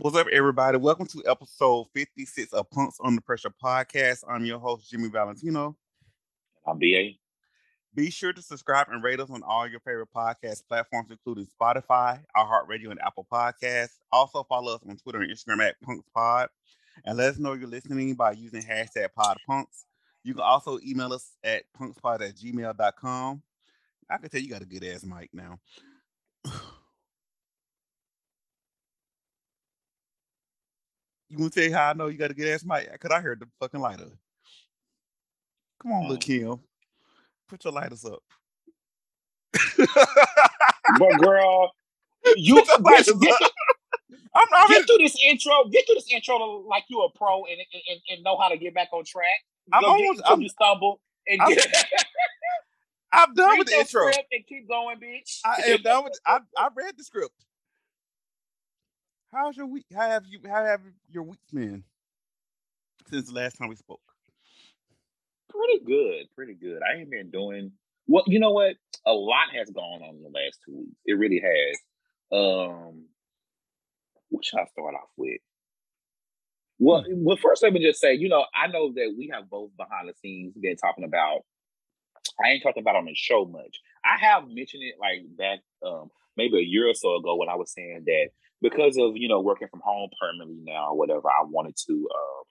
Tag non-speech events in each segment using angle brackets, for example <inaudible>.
What's up, everybody? Welcome to episode 56 of Punks Under Pressure podcast. I'm your host, Jimmy Valentino. I'm BA. Be sure to subscribe and rate us on all your favorite podcast platforms, including Spotify, iHeartRadio, and Apple Podcasts. Also, follow us on Twitter and Instagram at PunksPod. And let us know you're listening by using hashtag PodPunks. You can also email us at punkspod at gmail.com. I can tell you got a good ass mic now. <sighs> <sighs> <sighs> You want to tell you how I know you got a good ass mic? Because I heard the fucking lighter. Come on, Oh. look Kim. Put your lighters up. But <laughs> girl, you get, lighters get. I'm, I'm get through this intro. Get through this intro like you're a pro and, and, and know how to get back on track. I'm Go almost- I'm- you stumble and I'm- get <laughs> I'm done read with the intro. and keep going, bitch. I <laughs> am done with. I I read the script. How's your week? How have you? How have your weeks been since the last time we spoke? pretty good, pretty good. I ain't been doing well. You know what? A lot has gone on in the last two weeks. It really has. Um, what should I start off with? Well, well, first let me just say, you know, I know that we have both behind the scenes been talking about. I ain't talking about on the show much. I have mentioned it like back um maybe a year or so ago when I was saying that because of you know working from home permanently now or whatever, I wanted to um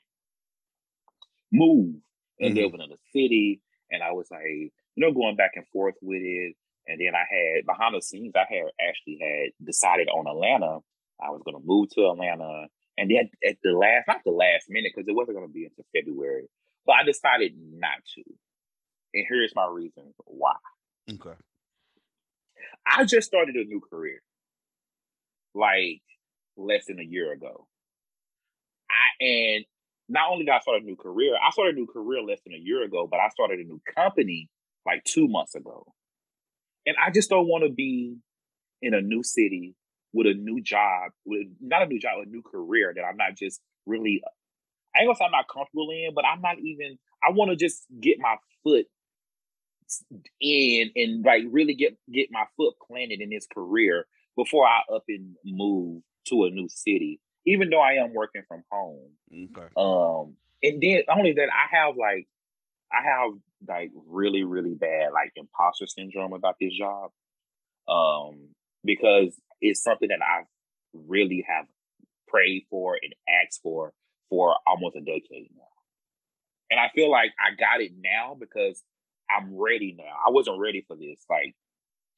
move and Mhm. live in another city. And I was like, you know, going back and forth with it. And then I had behind the scenes, I had actually had decided on Atlanta. I was going to move to Atlanta. And then at the last, not the last minute, because it wasn't going to be until February, but I decided not to. And here's my reason why. Okay. I just started a new career, like less than a year ago. I and not only did I start a new career, I started a new career less than a year ago, but I started a new company like two months ago. And I just don't want to be in a new city with a new job, with not a new job, a new career that I'm not just really I ain't gonna say I'm not comfortable in, but I'm not even I want to just get my foot in and like really get get my foot planted in this career before I up and move to a new city. Even though I am working from home, Okay. um, and then only that, I have like I have like really really bad like imposter syndrome about this job, um, because it's something that I really have prayed for and asked for for almost a decade now, and I feel like I got it now because I'm ready now. I wasn't ready for this like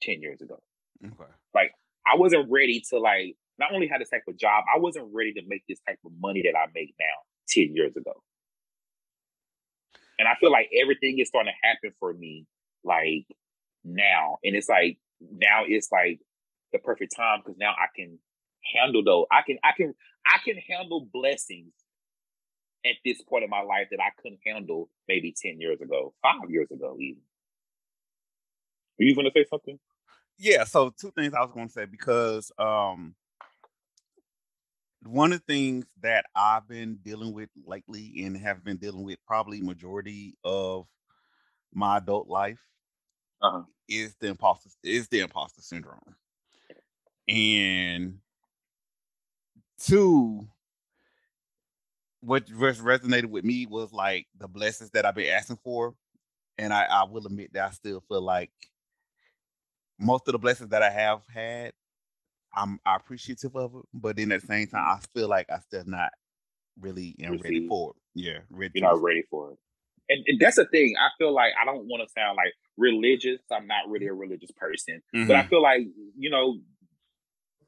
ten years ago. Okay. I wasn't ready to like not only have this type of job, I wasn't ready to make this type of money that I make now 10 years ago. And I feel like everything is starting to happen for me like now. And it's like now it's like the perfect time because now I can handle those. I can I can I can handle blessings at this point in my life that I couldn't handle maybe 10 years ago, five years ago even. Are you gonna say something? Yeah. So two things I was going to say because um one of the things that I've been dealing with lately and have been dealing with probably majority of my adult life Uh-huh. is the imposter is the imposter syndrome. And two, what res- resonated with me was like the blessings that I've been asking for. And I, I will admit that I still feel like most of the blessings that I have had, I'm appreciative of it. But then at the same time, I feel like I still not really am ready for it. Yeah, ready. you're not ready for it. And, and that's the thing. I feel like I don't want to sound like religious. I'm not really a religious person, but I Mhm. feel like you know,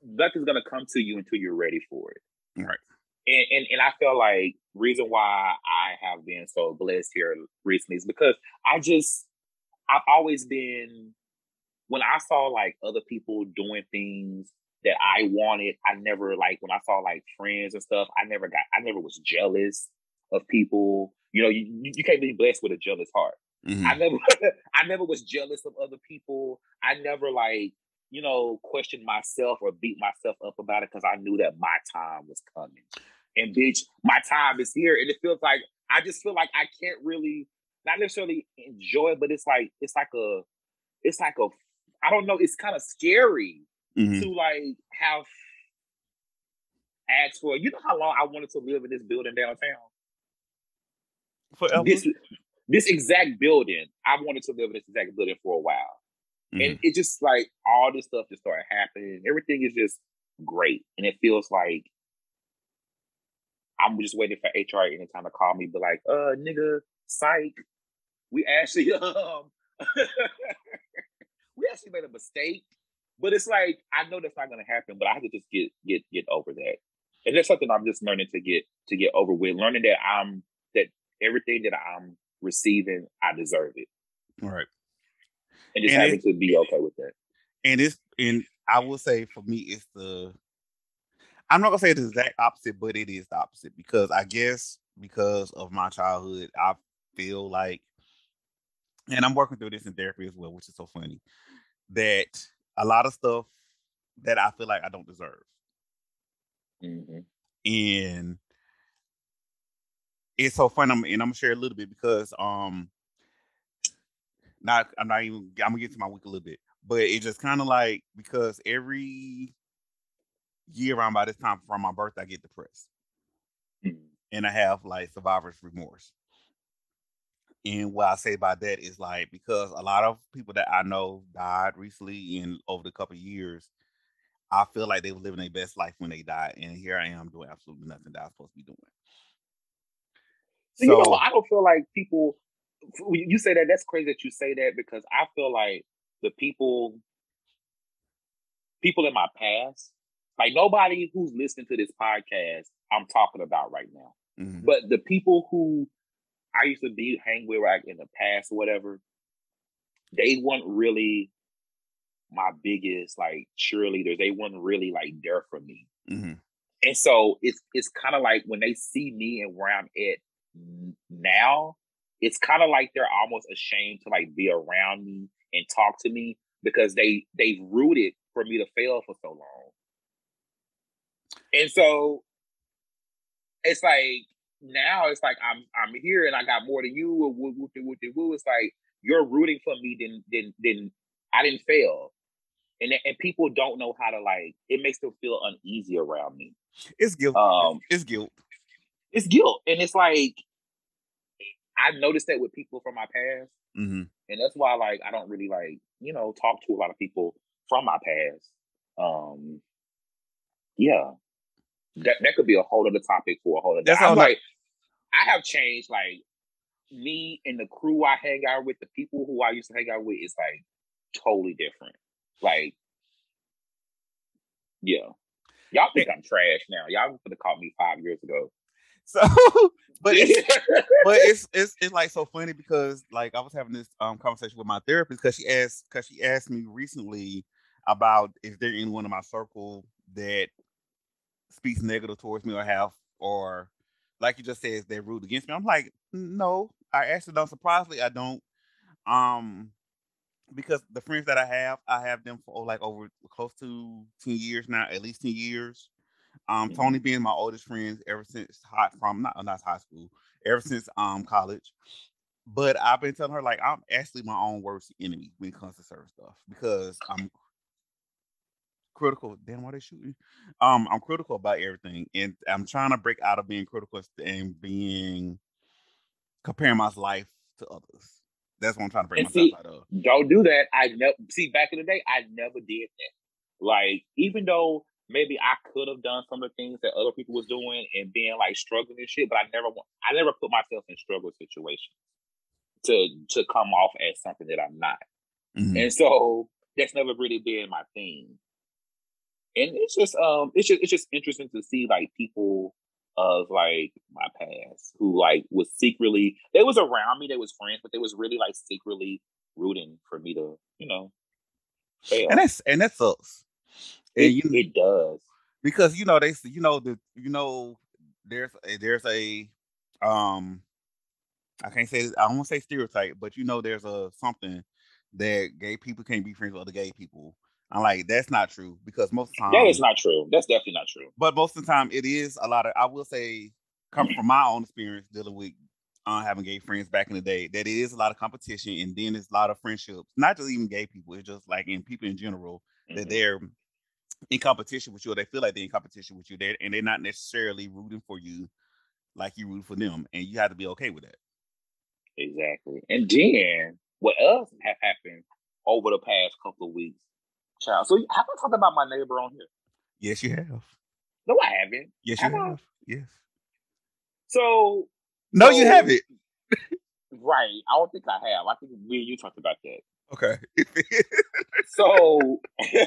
nothing's gonna come to you until you're ready for it. Right. And, and and I feel like reason why I have been so blessed here recently is because I just I've always been when I saw like other people doing things that I wanted, I never like when I saw like friends and stuff, I never got I never was jealous of people. You know, you, you can't be blessed with a jealous heart. Mhm. I never <laughs> I never was jealous of other people. I never like, you know, questioned myself or beat myself up about it because I knew that my time was coming. And bitch, my time is here. And it feels like I just feel like I can't really not necessarily enjoy it, but it's like it's like a it's like a I don't know, it's kind of scary Mhm. to like have asked for. You know how long I wanted to live in this building downtown. Forever. This this exact building, I wanted to live in this exact building for a while, mm-hmm. and it just like all this stuff just started happening. Everything is just great, and it feels like I'm just waiting for HR anytime to call me, be like, "Uh, nigga, psych, we actually <laughs> um, <laughs> we actually made a mistake." But it's like I know that's not going to happen, but I have to just get get get over that. And that's something I'm just learning to get to get over with. Learning that I'm that everything that I'm receiving, I deserve it. All right. And just and having to be okay with that. And it's and I will say for me, it's the I'm not gonna say the exact opposite, but it is the opposite because I guess because of my childhood, I feel like, and I'm working through this in therapy as well, which is so funny, that a lot of stuff that I feel like I don't deserve. Mm-hmm. And it's so fun. I'm, and I'm gonna share a little bit because um, not I'm not even I'm gonna get to my week a little bit, but it's just kind of like because every year around by this time from my birthday, I get depressed, mm-hmm. and I have like survivor's remorse. And what I say about that is like because a lot of people that I know died recently and over the couple years, I feel like they were living their best life when they died, and here I am doing absolutely nothing that I'm supposed to be doing. So, you know, I don't feel like people. You say that that's crazy that you say that because I feel like the people, people in my past, like nobody who's listening to this podcast, I'm talking about right now. Mm-hmm. But the people who I used to be hang with like in the past or whatever, they weren't really my biggest like cheerleaders. They weren't really like there for me. Mm-hmm. And so it's it's kind of like when they see me and where I'm at now, it's kind of like they're almost ashamed to like be around me and talk to me because they they've rooted for me to fail for so long. And so it's like now it's like I'm I'm here and I got more than you. Woo, woo, woo, woo, It's like you're rooting for me. Then then then I didn't fail, and and people don't know how to like. It makes them feel uneasy around me. It's guilt. Um, it's guilt. It's guilt, and it's like I've noticed that with people from my past, mm-hmm. and that's why like I don't really like you know talk to a lot of people from my past. Um, yeah, that that could be a whole other topic for a whole other. That's I'm like, I have changed. Like me and the crew I hang out with, the people who I used to hang out with, is like totally different. Like, yeah, y'all think I'm trash now. Y'all could have caught me five years ago. So, <laughs> but it's, <laughs> but it's it's it's like so funny because like I was having this um conversation with my therapist because she asked because she asked me recently about is there anyone in my circle that speaks negative towards me or have or like you just said they're rude against me. I'm like, no, I actually don't. Surprisingly, I don't. Um, because the friends that I have, I have them for like over close to ten years now, at least ten years. Um, mm-hmm. Tony being my oldest friend ever since high from not not high school, ever since um college. But I've been telling her like I'm actually my own worst enemy when it comes to certain stuff because I'm critical. Damn, why they shooting? Um, I'm critical about everything, and I'm trying to break out of being critical and being comparing my life to others. That's what I'm trying to break and myself see, out of. Don't do that. I never see back in the day. I never did that. Like even though maybe I could have done some of the things that other people was doing and being like struggling and shit, but I never I never put myself in struggle situations to to come off as something that I'm not. Mm-hmm. And so that's never really been my thing and it's just um it's just it's just interesting to see like people of like my past who like was secretly they was around me, they was friends, but they was really like secretly rooting for me to, you know, fail. And that's and that sucks. And it, you, it does. Because you know, they you know the you know there's a, there's a um I can't say I don't say stereotype, but you know there's a something that gay people can't be friends with other gay people. I'm like, that's not true because most of the time that is not true. That's definitely not true. But most of the time, it is a lot of. I will say, coming from my own experience dealing with uh, having gay friends back in the day, that it is a lot of competition, and then it's a lot of friendships. Not just even gay people. It's just like in people in general mm-hmm. that they're in competition with you, or they feel like they're in competition with you, they and they're not necessarily rooting for you like you root for them, and you have to be okay with that. Exactly. And then what else have happened over the past couple of weeks, child? So have I talked about my neighbor on here? Yes, you have. No, I haven't. Yes, you have. have. Yes. So no, so, you haven't. <laughs> right. I don't think I have. I think me and you talked about that. Okay. <laughs> so, <laughs>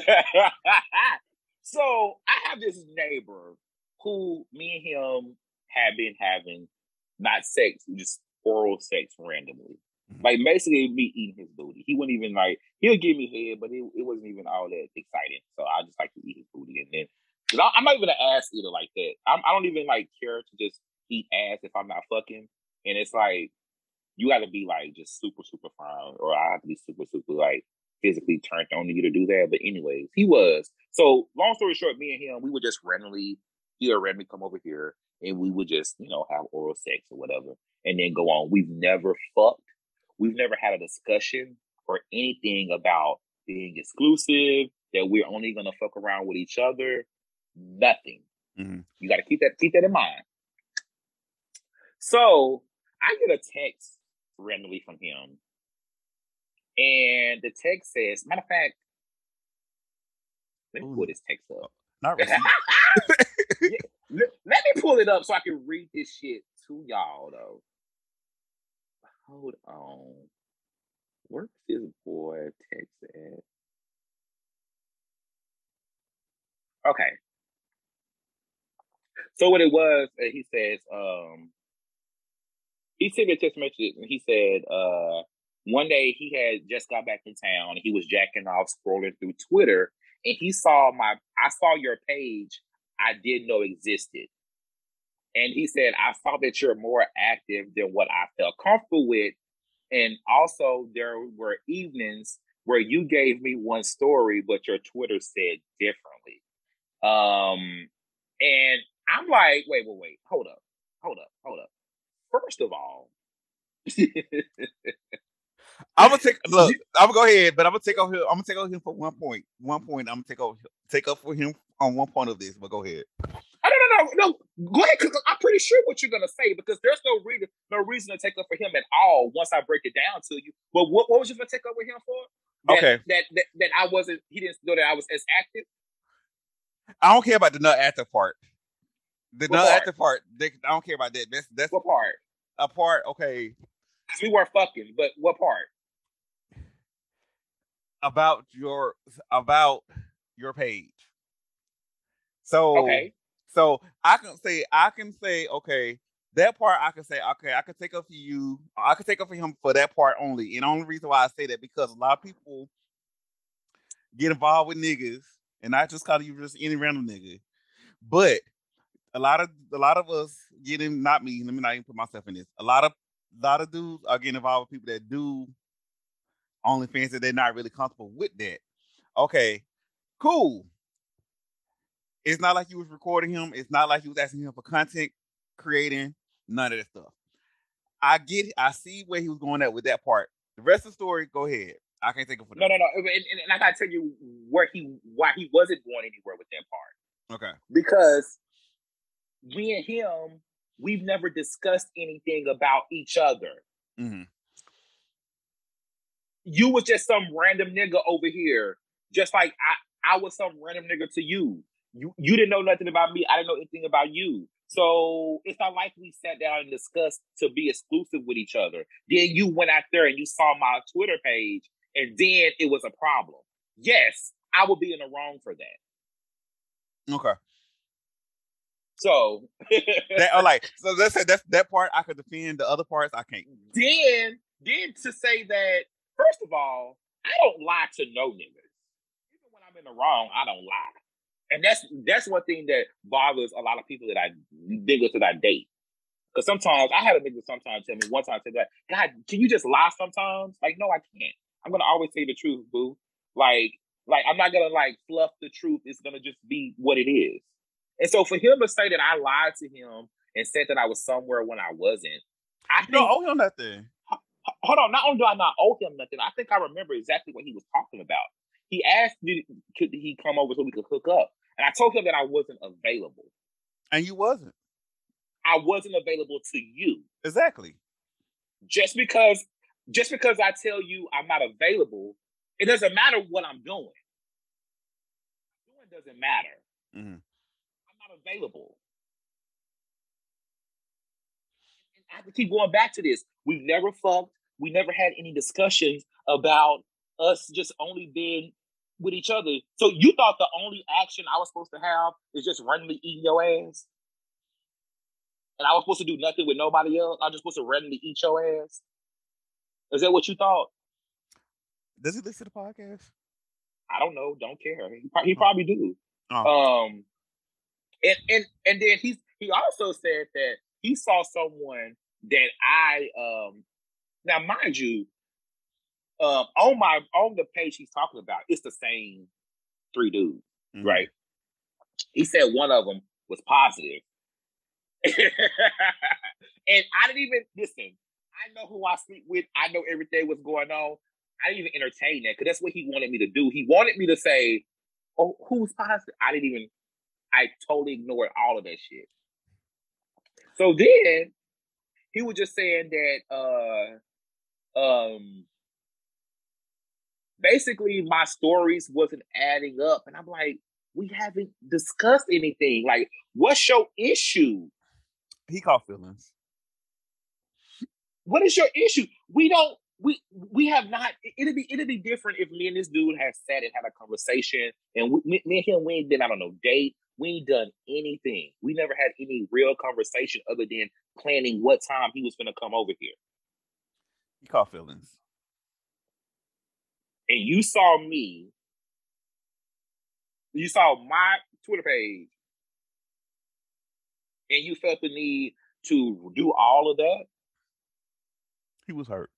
so I have this neighbor who me and him have been having not sex, just oral sex randomly. Mm-hmm. Like basically me eating his booty. He wouldn't even like he'll give me head, but it, it wasn't even all that exciting. So I just like to eat his booty, and then because I'm not even an ass eater like that. I'm, I do not even like care to just eat ass if I'm not fucking. And it's like you got to be like just super super fine, or I have to be super super like physically turned on to you to do that. But anyways, he was. So long story short, me and him, we would just randomly, he would randomly come over here, and we would just you know have oral sex or whatever, and then go on. We've never fucked We've never had a discussion or anything about being exclusive, that we're only gonna fuck around with each other. Nothing. Mm-hmm. You gotta keep that keep that in mind. So I get a text randomly from him. And the text says, matter of fact, let me pull this text up. Not <laughs> really. let, let me pull it up so I can read this shit to y'all though. Hold on. Where's this boy text at? Okay. So what it was, uh, he says, um, he sent me a text message and he said, uh, one day he had just got back in town and he was jacking off scrolling through Twitter and he saw my I saw your page I didn't know existed. And he said, I saw that you're more active than what I felt comfortable with. And also, there were evenings where you gave me one story, but your Twitter said differently. Um, and I'm like, wait, wait, wait, hold up, hold up, hold up. First of all, <laughs> I'm gonna take <laughs> look. I'm gonna go ahead, but I'm gonna take off. I'm gonna take off him for one point. One point. I'm gonna take off. Take up for him on one point of this. But go ahead no, no, go ahead, because I'm pretty sure what you're gonna say because there's no reason, no reason to take up for him at all once I break it down to you. But what, what was you gonna take up with him for? That, okay, that, that that I wasn't. He didn't know that I was as active. I don't care about the nut active part. The what nut part? active part. They, I don't care about that. That's that's what part. A part. Okay. We weren't fucking, but what part? About your about your page. So okay. So I can say, I can say, okay, that part I can say, okay, I can take up for you. I can take up for him for that part only. And the only reason why I say that because a lot of people get involved with niggas, and I just call you just any random nigga, but a lot of a lot of us getting not me. Let me not even put myself in this. A lot of a lot of dudes are getting involved with people that do only OnlyFans that they're not really comfortable with that. Okay, cool. It's not like you was recording him. It's not like you was asking him for content creating. None of that stuff. I get. I see where he was going at with that part. The rest of the story, go ahead. I can't take it for no, no, no. And, and I gotta tell you where he why he wasn't going anywhere with that part. Okay. Because we and him, we've never discussed anything about each other. Mm-hmm. You was just some random nigga over here, just like I, I was some random nigga to you you you didn't know nothing about me. I didn't know anything about you. So it's not like we sat down and discussed to be exclusive with each other. Then you went out there and you saw my Twitter page, and then it was a problem. Yes, I would be in the wrong for that. Okay. So <laughs> that oh, like so let's say that's that part I could defend. The other parts I can't. Then then to say that first of all, I don't lie to no niggas. Even when I'm in the wrong, I don't lie and that's that's one thing that bothers a lot of people that I niggas that I date. Because sometimes I had a nigga sometimes tell me one time say that, God, can you just lie sometimes? Like, no, I can't. I'm gonna always say the truth, boo. Like, like I'm not gonna like fluff the truth. It's gonna just be what it is. And so for him to say that I lied to him and said that I was somewhere when I wasn't, I think, don't owe him nothing. Hold on, not only do I not owe him nothing, I think I remember exactly what he was talking about. He asked me could he come over so we could hook up, and I told him that I wasn't available. And you wasn't. I wasn't available to you. Exactly. Just because just because I tell you I'm not available, it doesn't matter what I'm doing. Doing doesn't matter. Mm-hmm. I'm not available. And I have to keep going back to this. We've never fucked. We never had any discussions about us just only being with each other. So you thought the only action I was supposed to have is just randomly eating your ass? And I was supposed to do nothing with nobody else? I was just supposed to randomly eat your ass? Is that what you thought? Does he listen to the podcast? I don't know. Don't care. He, probably, he probably do. Oh. Um, and and and then he's he also said that he saw someone that I um now mind you um on my on the page he's talking about it's the same three dudes mm-hmm. right? He said one of them was positive. <laughs> And I didn't even listen I know who I sleep with I know everything was going on. I didn't even entertain that because that's what he wanted me to do. He wanted me to say oh who's positive? I didn't even I totally ignored all of that shit. So then he was just saying that uh um basically my stories wasn't adding up and i'm like we haven't discussed anything like what's your issue he caught feelings what is your issue we don't we we have not it'd be it'd be different if me and this dude had sat and had a conversation and we, me, me and him we ain't been i don't know date we ain't done anything. We never had any real conversation other than planning what time he was going to come over here. He caught feelings. And you saw me. You saw my Twitter page. And you felt the need to do all of that. He was hurt.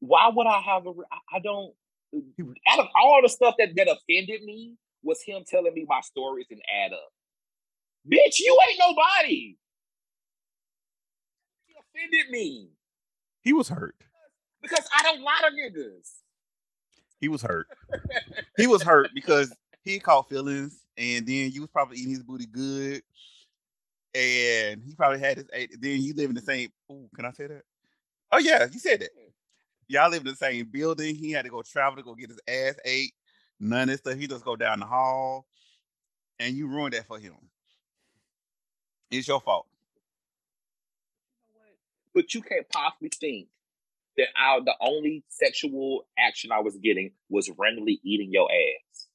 Why would I have a? I don't. Out of all the stuff that that offended me, was him telling me my stories and add up. Bitch, you ain't nobody. He offended me. He was hurt. Because I don't lie to niggas. He was hurt. he was hurt because he caught feelings and then you was probably eating his booty good. And he probably had his then you live in the same oh, can I say that? Oh yeah, you said that. Y'all live in the same building. He had to go travel to go get his ass ate none of this stuff. He just go down the hall, and you ruined that for him. It's your fault. But you can't possibly think that I, the only sexual action I was getting was randomly eating your ass.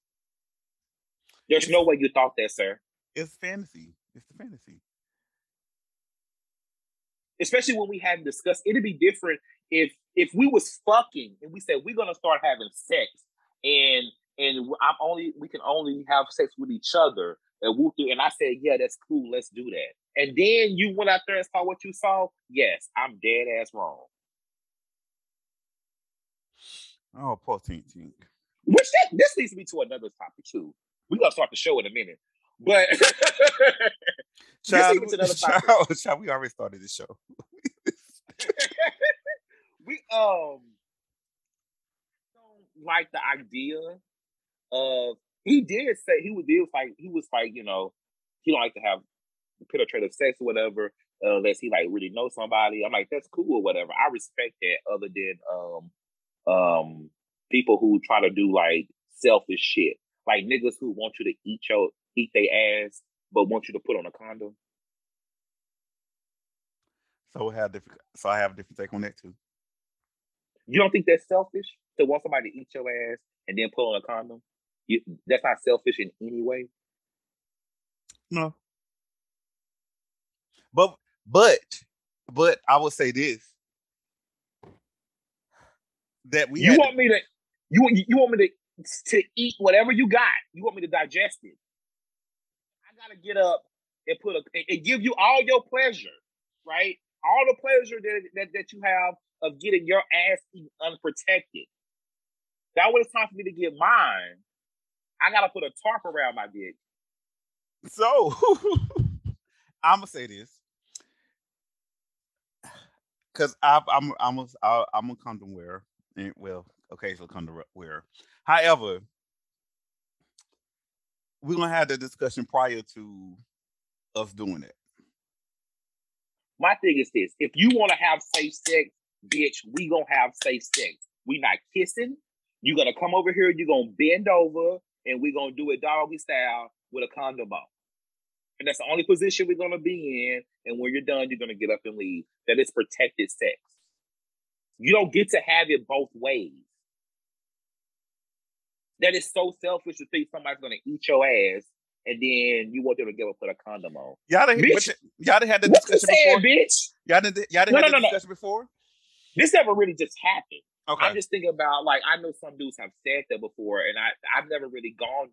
There's it's, no way you thought that, sir. It's fantasy. It's the fantasy. Especially when we hadn't discussed, it'd be different if if we was fucking and we said we're gonna start having sex and and I'm only we can only have sex with each other and whoop And I said, yeah, that's cool. Let's do that. And then you went out there and saw what you saw. Yes, I'm dead ass wrong. Oh, poor Tink Tink. Which that this leads me to another topic too. We're gonna start the show in a minute. But <laughs> child, child, <laughs> child, we already started the show. <laughs> we um don't like the idea of he did say he was did like he was like you know he don't like to have penetrative sex or whatever unless he like really knows somebody. I'm like that's cool or whatever. I respect that. Other than um um people who try to do like selfish shit, like niggas who want you to eat your eat their ass but want you to put on a condom. So we have different. So I have a different take on that too. You don't think that's selfish to want somebody to eat your ass and then put on a condom? You, that's not selfish in any way. No. But but but I will say this that we you want to, me to you you want me to to eat whatever you got. You want me to digest it. I gotta get up and put a and give you all your pleasure, right? All the pleasure that that, that you have of getting your ass eaten unprotected. That when it's time for me to get mine, I gotta put a tarp around my dick. So <laughs> I'm gonna say this because I'm I'm a, I'm a condom wearer, and well, come to where. However, we're gonna have the discussion prior to us doing it. My thing is this: if you want to have safe sex, bitch, we gonna have safe sex. We not kissing. You gonna come over here. You gonna bend over, and we gonna do it doggy style with a condom on. And that's the only position we're gonna be in. And when you're done, you're gonna get up and leave. That is protected sex. You don't get to have it both ways. That is so selfish to think somebody's gonna eat your ass and then you want them to give up put a condom on. Y'all done, Bitch, y'all done had the discussion saying, before. bitch? Y'all done, y'all done No, had no, the no. discussion before. This never really just happened. Okay. I'm just thinking about like I know some dudes have said that before, and I I've never really gone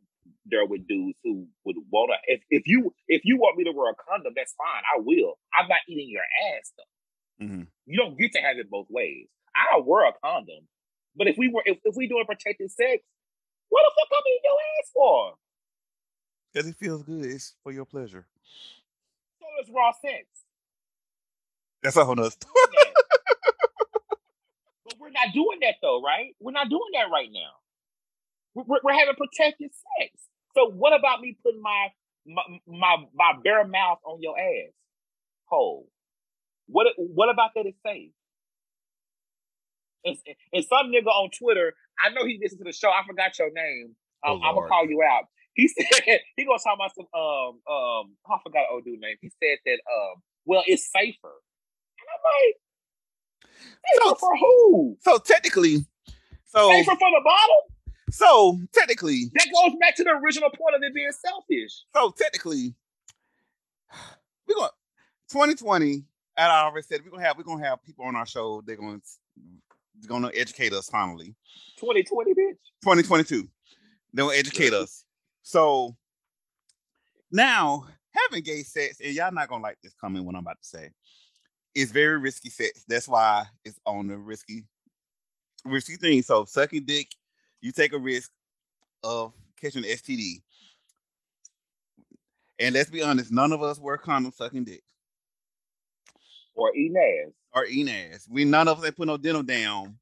there with dudes who would want to. If if you if you want me to wear a condom, that's fine. I will. I'm not eating your ass though. Mhm. You don't get to have it both ways. I'll wear a condom, but if we were if, if we doing protected sex, what the fuck I'm eating your ass for? Because it feels good. It's for your pleasure. So it's raw sex. That's a whole nother story. <laughs> but we're not doing that though, right? We're not doing that right now. We're, we're- we're having protected sex. So what about me putting my my my, my bare mouth on your ass hole? What what about that is safe? And, and some nigga on Twitter, I know he listens to the show. I forgot your name. Oh, Um, I'm gonna call you out. He <laughs> said he gonna talk about some um um I forgot old dude name. He said that um well it's safer. And I'm like, safer So- for who? So technically, so Safer for the bottom? so technically, That goes back to the original point of it being selfish. so technically, <sighs> we're going 2020. I already said, we're gonna have we're gonna have people on our show. They're gonna they're gonna educate us finally. 2020, bitch. 2022. They'll educate us. So now having gay sex, and y'all not gonna like this comment what I'm about to say. It's very risky sex. That's why it's on the risky, risky thing. So sucking dick, you take a risk of catching STD. And let's be honest, none of us wear condoms sucking dick Or ass. or ass. We none of us ain't put no dental dam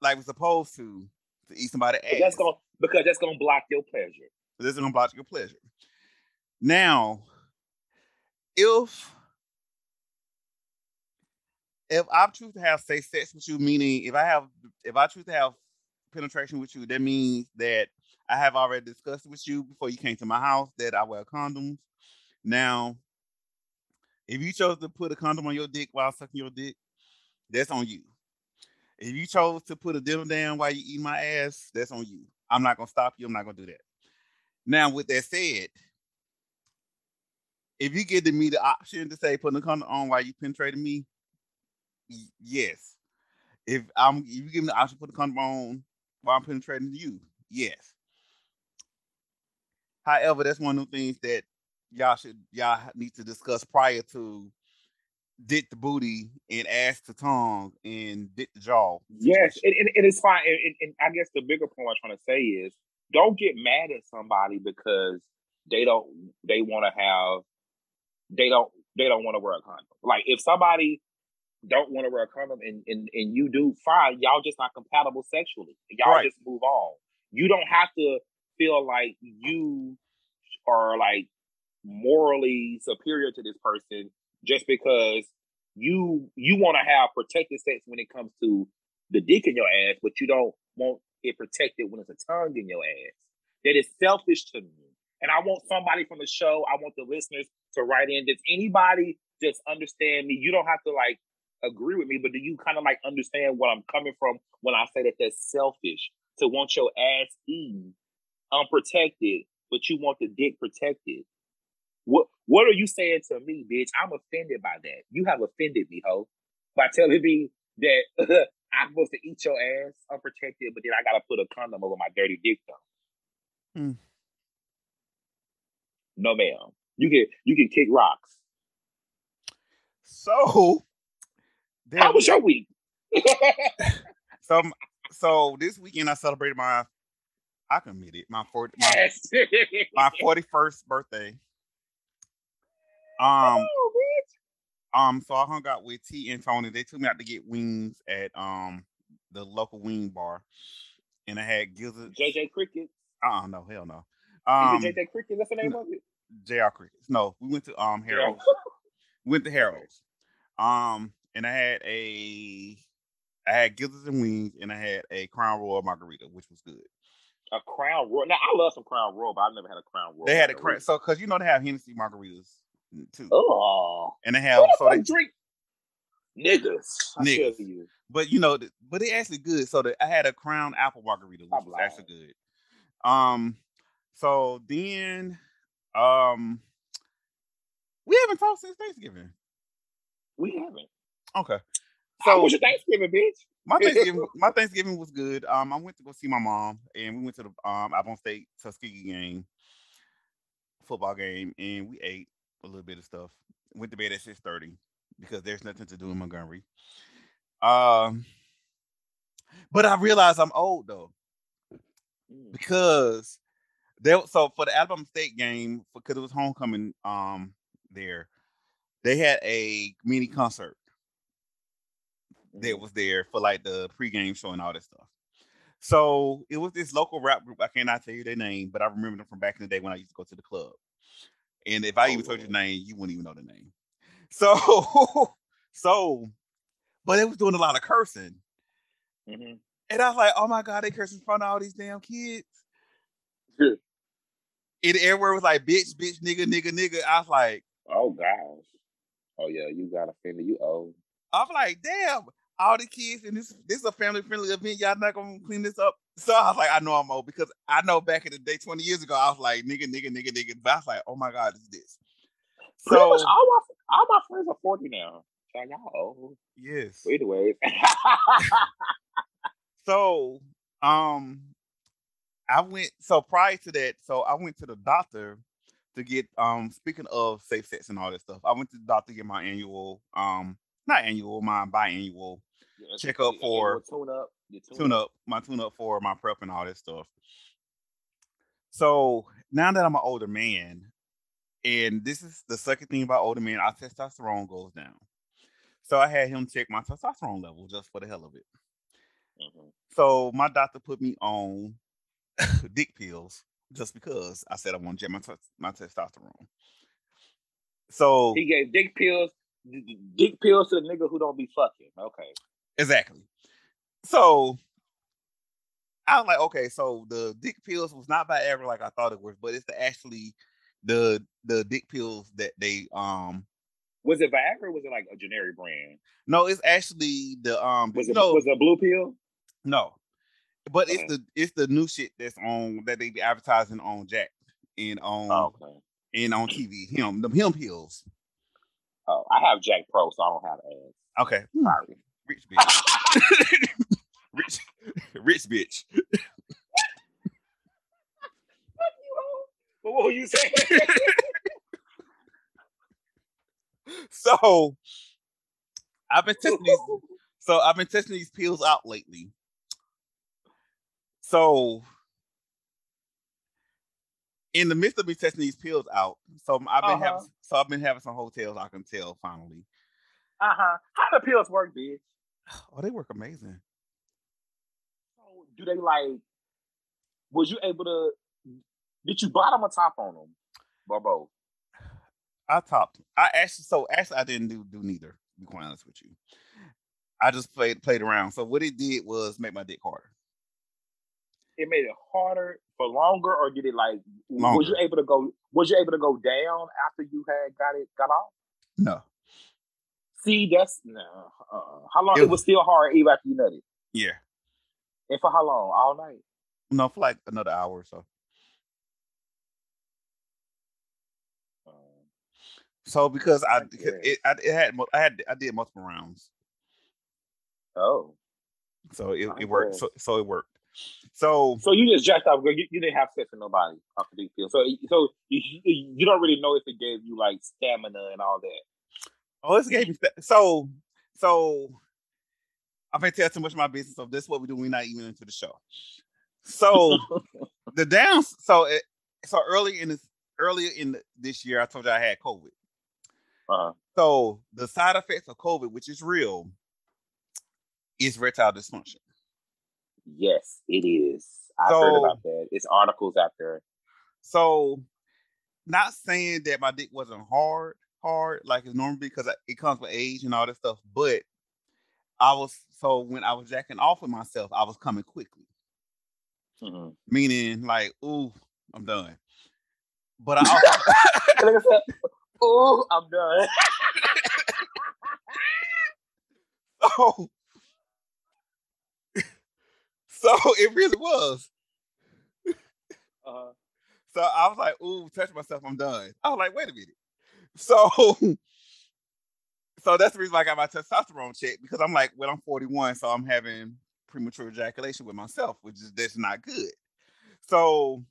like we're supposed to to eat somebody ass. Because that's gonna because that's gonna block your pleasure. This is gonna block your pleasure. Now, if if I choose to have safe sex with you, meaning if I have if I choose to have penetration with you, that means that I have already discussed with you before you came to my house that I wear condoms. Now, if you chose to put a condom on your dick while sucking your dick, that's on you. If you chose to put a dental dam while you eat my ass, that's on you. I'm not gonna stop you. I'm not gonna do that. Now, with that said, if you give me the option to say putting a condom on while you penetrating me, yes. If I'm if you give me the option to put a condom on while I'm penetrating you, yes. However, that's one of the things that y'all should y'all need to discuss prior to dick the booty and ass the tongue and dick the jaw. Yes, and, and, and it's fine. And, and- I guess the bigger point I'm trying to say is don't get mad at somebody because they don't they want to have they don't they don't want to wear a condom. Like if somebody don't want to wear a condom and, and and you do fine, y'all just not compatible sexually. Y'all Right. just move on. You don't have to feel like you are like morally superior to this person just because you you want to have protected sex when it comes to the dick in your ass, but you don't want it protected when it's a tongue in your ass. That is selfish to me. And I want somebody from the show, I want the listeners to write in. Does anybody just understand me? You don't have to like agree with me, but do you kind of like understand what I'm coming from when I say that that's selfish to want your ass eaten unprotected, but you want the dick protected? What what are you saying to me, bitch? I'm offended by that. You have offended me, ho, by telling me that <laughs> I'm supposed to eat your ass unprotected, but then I gotta put a condom over my dirty dick though. Hmm. No, ma'am. You can you can kick rocks. So <laughs> there How was your week? <laughs> So, so this weekend I celebrated my, I committed my 40, my, Yes. my 41st birthday. Um, Oh, bitch. um, so I hung out with T and Tony. They took me out to get wings at um the local wing bar, and I had gizzards. JJ Cricket. Uh, uh no, hell no. Um, Is it JJ Cricket? That's the name of it. JR Crickets. No, we went to um Harold's. <laughs> went to Harold's. Um, and I had a I had gizzards and wings, and I had a Crown Royal margarita, which was good. A Crown Royal. Now I love some Crown Royal, but I've never had a Crown Royal. They had a crown, so because you know they have Hennessy margaritas too, Oh, and they have so they, drink niggas. Niggas. you. but you know, but they actually good. So the, I had a Crown Apple margarita, which Stop was lying. actually good. Um, so then, um, we haven't talked since Thanksgiving. We haven't. Okay, How so was your Thanksgiving, bitch? my <laughs> Thanksgiving, my Thanksgiving was good. Um, I went to go see my mom, and we went to the um Avon State Tuskegee game, football game, and we ate a little bit of stuff. Went to bed at six thirty because there's nothing to do in Montgomery. Um, but I realized I'm old though Mm. because there. So for the Alabama State game, because it was homecoming, um, there they had a mini concert that Mhm. was there for like the pregame show and all that stuff. So it was this local rap group. I cannot tell you their name, but I remember them from back in the day when I used to go to the club. And if I Oh, even told you the name, you wouldn't even know the name. <laughs> So, <laughs> so, but they was doing a lot of cursing, Mhm. and I was like, "Oh my god, they cursing in front of all these damn kids." Good. It everywhere was like, "Bitch, bitch, nigga, nigga, nigga." I was like, Oh gosh. Oh yeah, you got offended. You old. I'm like, damn, all the kids and this this is a family friendly event. Y'all not gonna clean this up. So I was like, I know I'm old because I know back in the day, 20 years ago, I was like, nigga, nigga, nigga, nigga. But I was like, oh my god, it's this. Pretty So much all my all my friends are forty now. So y'all old. yes. But anyways. <laughs> So um I went so prior to that, so I went to the doctor to get um speaking of safe sex and all that stuff. I went to the doctor to get my annual um not annual, my biannual Yeah, Check up for- tune up. Tune, up, my tune up for my PrEP and all that stuff. So now that I'm an older man, and this is the second thing about older men, our testosterone goes down. So I had him check my testosterone level just for the hell of it. Mhm. So my doctor put me on <laughs> dick pills just because I said I want to check my tes- my testosterone. So He gave dick pills, dick pills to the nigga who don't be fucking. Okay. Exactly. So I'm like, okay, so the dick pills was not Viagra like I thought it was, but it's the actually the the dick pills that they um Was it Viagra or was it like a generic brand? no, it's actually the um Was it know, was it a blue pill? no. But it's the it's the new shit that's on that they be advertising on Jack and on Oh, okay. and on TV. Him the him pills. Oh, I have Jack Pro, so I don't have ads. Okay. Sorry. Rich bitch. <laughs> rich rich bitch. What were you saying? <laughs> So I've been testing these. So I've been testing these pills out lately. So in the midst of me testing these pills out, so I've been Uh-huh. having so I've been having some hotels I can tell finally. uh huh. How the pills work, bitch? <sighs> Oh, they work amazing. So do they like? Was you able to? Did you bottom or top on them, both? I topped. I actually so actually I didn't do do neither. To be quite honest with you, I just played played around. So what it did was make my dick harder. It made it harder for longer, or did it like? Was you able to go? Was you able to go down after you had got it got off? No, See, that's no. Uh, how long? It It, was still hard even after you nutted. yeah, And for how long? All night. no for like another hour or so. Um, So because I I it I it had I had I did multiple rounds. oh, So it, it worked. So, so it worked. So so you just jacked off, girl. You, you didn't have sex with nobody off the deep pill. So, so you, you don't really know if it gave you like stamina and all that. Oh, this gave me so so. I've been telling too much of my business, so this is what we do. We're not even into the show. So <laughs> the downs. So it, so early in this earlier in the, this year, I told you I had COVID. Uh, So the side effects of COVID, which is real, is erectile dysfunction. yes, it is. I heard So- about that. It's articles out there. So, not saying that my dick wasn't hard, hard like it's normally because it comes with age and all that stuff, but I was so when I was jacking off with myself, I was coming quickly. Mm-hmm. Meaning, like, ooh, I'm done. But I <laughs> also, like ooh, I'm done. <laughs> oh, so it really was. Uh-huh. So I was like, ooh, touch myself, I'm done. I was like, wait a minute. So <laughs> so that's the reason why I got my testosterone checked because I'm like, well, I'm 41, so I'm having premature ejaculation with myself, which is that's not good. So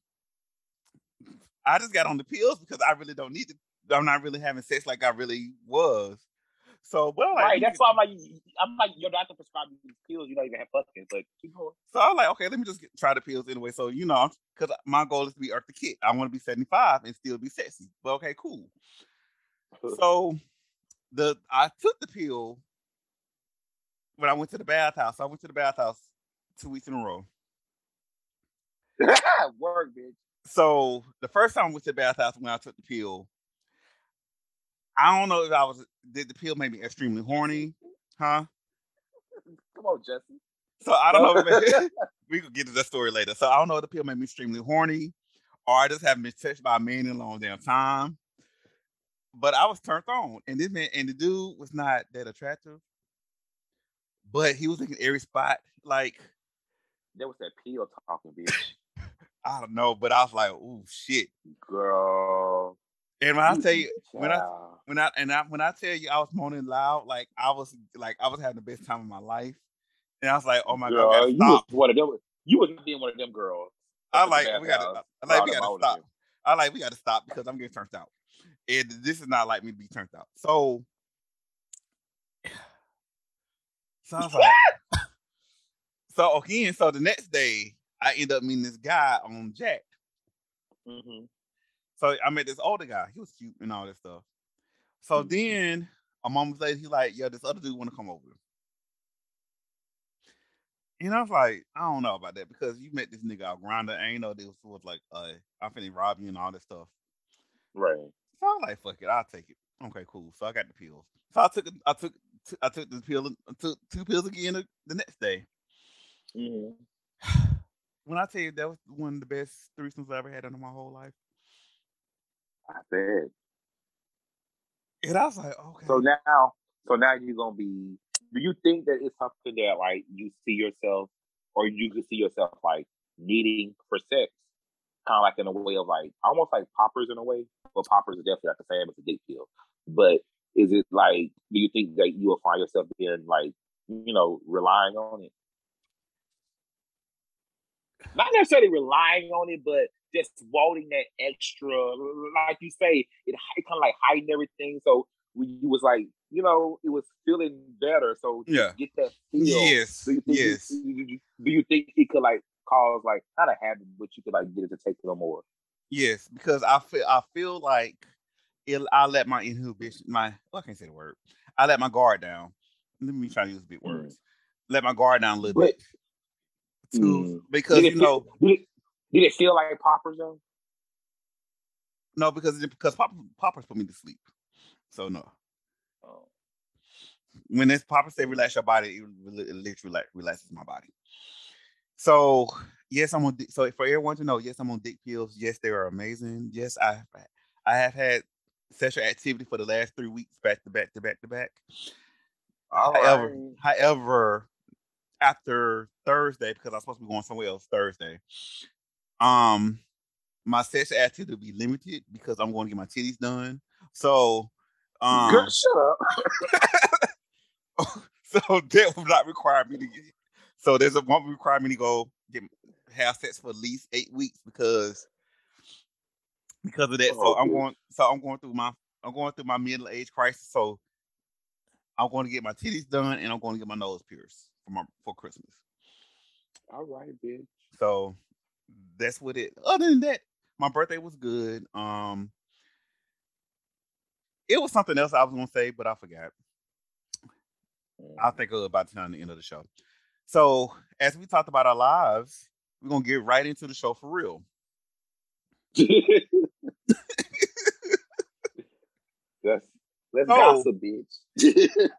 I just got on the pills because I really don't need to. I'm not really having sex like I really was. So, well, like, right. That's why I'm like, I'm like, your doctor prescribed you these pills. You don't even have fucking, but keep going. So I'm like, okay, let me just get, try the pills anyway. So you know, because my goal is to be Eartha Kitt. I want to be 75 and still be sexy. But okay, cool. <laughs> so the I took the pill when I went to the bathhouse. I went to the bathhouse two weeks in a row. <laughs> Work, bitch. So the first time I went to the bathhouse when I took the pill, I don't know if I was did the pill make me extremely horny, huh? <laughs> Come on, Jesse. So I don't know. we could get to that story later. So I don't know if the pill made me extremely horny, or I just haven't been touched by a man in a long damn time but I was turned on, and this man and the dude was not that attractive, but he was in every spot. Like there was that peel talking, bitch. <laughs> I don't know, but I was like, "Oh shit, girl." And when I tell you, when I when I and I when I tell you, I was moaning loud, like I was like I was having the best time of my life, and I was like, "Oh my girl, god, you was one of them. You was being one of them girls." I like we got to, I like we got to stop. I like we got to stop because I'm getting turned out and this is not like me to be turned out. So, sounds like <laughs> so again. So the next day, I end up meeting this guy on Jack. Mm-hmm. So I met this older guy. He was cute and all that stuff. So mm-hmm. then a moment later, he like, "Yeah, this other dude want to come over." And I was like, I don't know about that because you met this nigga out Grindr. I ain't know this was like, uh, I'm finna rob you and all that stuff. Right. So I was like, fuck it, I'll take it. Okay, cool. So I got the pills. So I took I took I took the pill I took two pills again the, the next day. Mm-hmm. <sighs> When I tell you that was one of the best threesomes I ever had in my whole life. I bet. And I was like, okay. So now, so now you're gonna be. Do you think that it's something that like you see yourself, or you can see yourself like needing for sex? kind of like in a way of like almost like poppers in a way. But poppers are definitely like the same as a dick pill. But is it like do you think that you will find yourself being like you know relying on it? Not necessarily relying on it, but just wanting that extra, like you say, it, it kind of like hiding everything. So when you was like, you know, it was feeling better. So yeah, get that feel. Yes, do you think yes. do you think it could like cause like not a habit, but you could like get it to take no more. Yes, because I feel I feel like it, I let my inhibition, my well, I can't say the word. I let my guard down. Let me try to use big mm. words. Mm. Let my guard down a little but, bit. To, mm. because you know, did it, did it, feel like poppers though? No, because because poppers, poppers put me to sleep. So no. Oh. When this poppers say relax your body, it, it literally relaxes my body. So yes, I'm on. So for everyone to know, yes, I'm on dick pills. Yes, they are amazing. Yes, I I have had sexual activity for the last three weeks, back to back to back to back. All however, right. however, after Thursday, because I'm supposed to be going somewhere else Thursday, um, my sexual activity will be limited because I'm going to get my titties done. So, um, Girl, shut up. <laughs> <laughs> so that will not require me to get so there's a one requirement to go get have sex for at least eight weeks because because of that. Oh, so I'm going. So I'm going through my I'm going through my middle age crisis. So I'm going to get my titties done and I'm going to get my nose pierced for my for Christmas. All right, bitch. So that's what it. Other than that, my birthday was good. Um, it was something else I was gonna say, but I forgot. I'll mm. think of it by the time the end of the show. So, as we talked about our lives, we're gonna get right into the show for real. Let's let's oh. gossip, bitch. <laughs>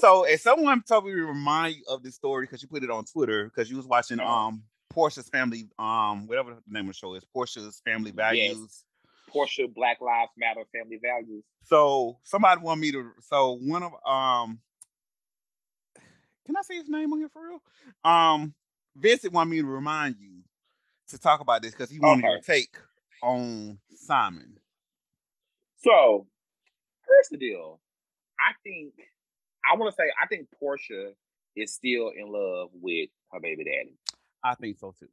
so, if someone told me to remind you of this story because you put it on Twitter because you was watching uh-huh. um Porsha's family um whatever the name of the show is Porsha's Family Values. Yes. Porsha Black Lives Matter Family Values. So somebody want me to. So one of um, can I say his name on here for real? Um, Vincent wanted me to remind you to talk about this because he wanted okay. your take on Simon. So here's the deal. I think I want to say I think Porsha is still in love with her baby daddy. I think so too.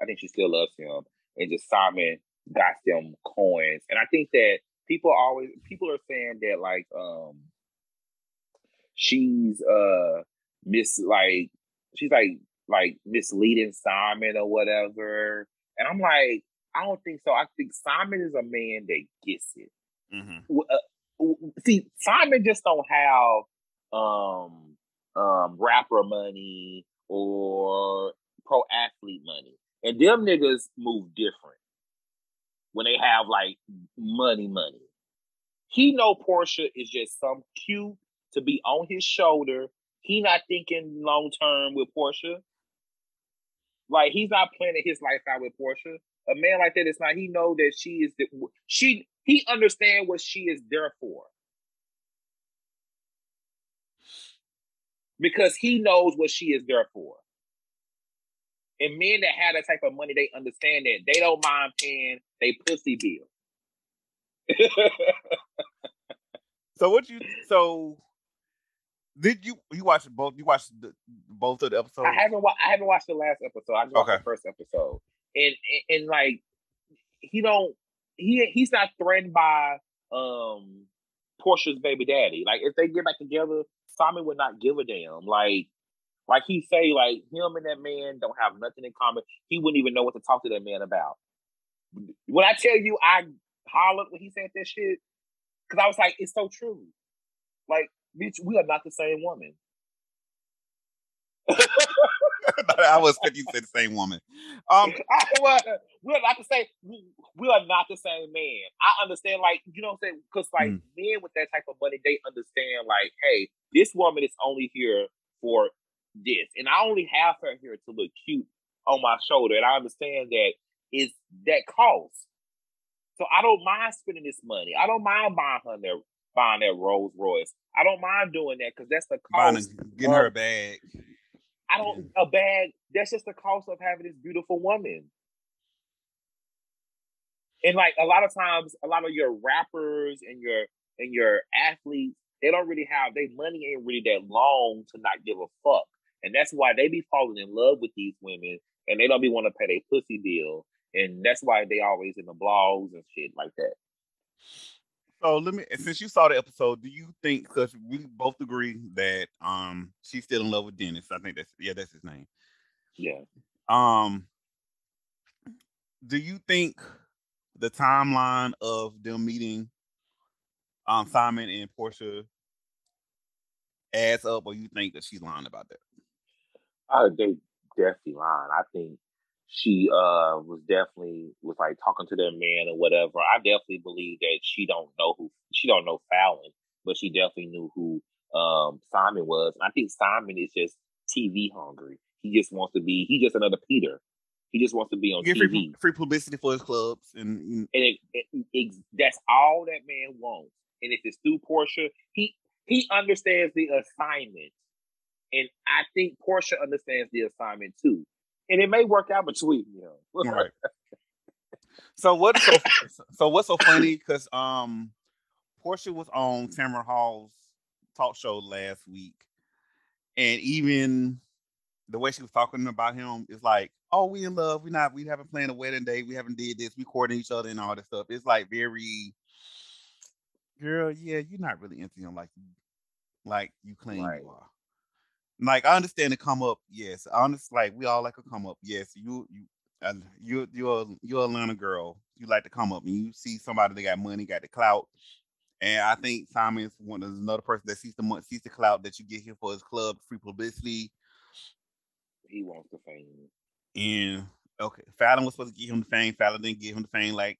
I think she still loves him, and just Simon got them coins. And I think that people always people are saying that like um she's uh miss like she's like like misleading Simon or whatever. And I'm like, I don't think so. I think Simon is a man that gets it. Mm-hmm. Uh, see, Simon just don't have um um rapper money or pro athlete money. And them niggas move different when they have like money, money. He know Porsha is just some cute to be on his shoulder. He not thinking long term with Porsha. Like he's not planning his life out with Porsha. A man like that is not. He know that she is the, she. He understand what she is there for. Because he knows what she is there for. And men that have that type of money, they understand that they don't mind paying they pussy bill. <laughs> so what you so did you you watch both you watched the, both of the episodes? I haven't wa- I haven't watched the last episode. I just watched okay. the first episode. And, and and like he don't he he's not threatened by um Porsha's baby daddy. Like if they get back together, Simon would not give a damn. Like like he say, like him and that man don't have nothing in common. He wouldn't even know what to talk to that man about. When I tell you, I hollered when he said that shit because I was like, it's so true. Like, bitch, we are not the same woman. <laughs> I was thinking you said the same woman. Um, <laughs> I, well, we are not the same. We are not the same man. I understand, like you know, what I'm saying because like mm. men with that type of money, they understand, like, hey, this woman is only here for this, and I only have her here to look cute on my shoulder, and I understand that is that cost. So I don't mind spending this money. I don't mind buying her buying that Rolls Royce. I don't mind doing that because that's the cost. getting her a bag. I don't yeah. a bag. That's just the cost of having this beautiful woman. And like a lot of times, a lot of your rappers and your and your athletes, they don't really have their money ain't really that long to not give a fuck. And that's why they be falling in love with these women and they don't be want to pay their pussy bill. And that's why they always in the blogs and shit like that. So let me since you saw the episode, do you think because we both agree that um she's still in love with Dennis? I think that's yeah, that's his name. Yeah. Um do you think the timeline of them meeting um Simon and Porsha adds up, or you think that she's lying about that? Uh, they definitely lying. I think she uh was definitely was like talking to their man or whatever. I definitely believe that she don't know who she don't know Falynn, but she definitely knew who um Simon was. And I think Simon is just TV hungry. He just wants to be. He just another Peter. He just wants to be on TV. Free, free, publicity for his clubs, and, and it, it, it, that's all that man wants. And if it's through Porsha, he he understands the assignment and I think Porsha understands the assignment too. And it may work out between you <laughs> know. right. So what's so, <laughs> so what's so funny? Because um Porsha was on Tamron Hall's talk show last week, and even the way she was talking about him is like, "Oh, we in love. We not. We haven't planned a wedding day. We haven't did this. We courting each other and all this stuff." It's like very, girl. Yeah, you're not really into him like like you claim right. you are like I understand the come up, yes. Honestly, like we all like a come up, yes. You you uh, you you're you're a Atlanta girl. You like to come up and you see somebody that got money, got the clout. And I think Simon is one of another person that sees the money sees the clout that you get here for his club, free publicity. He wants the fame. And Okay, Falynn was supposed to give him the fame. Falynn didn't give him the fame like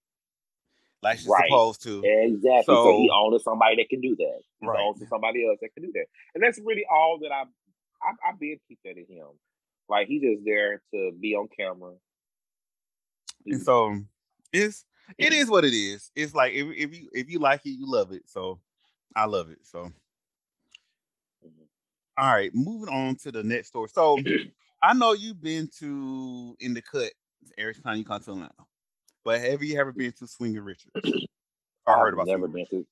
like she's Right. supposed to. Exactly. So, he So- owns somebody that can do that. He Right. owns to somebody else that can do that. And that's really all that I I, I been keep that in him. Like he's just there to be on camera. And so it's it is what it is. It's like if, if you if you like it, you love it. So I love it. So Mhm. all right, moving on to the next story. So <clears throat> I know you've been to in the cut every time you come to Atlanta, but have you ever been to Swinger Richards? <clears throat> I heard about never been to.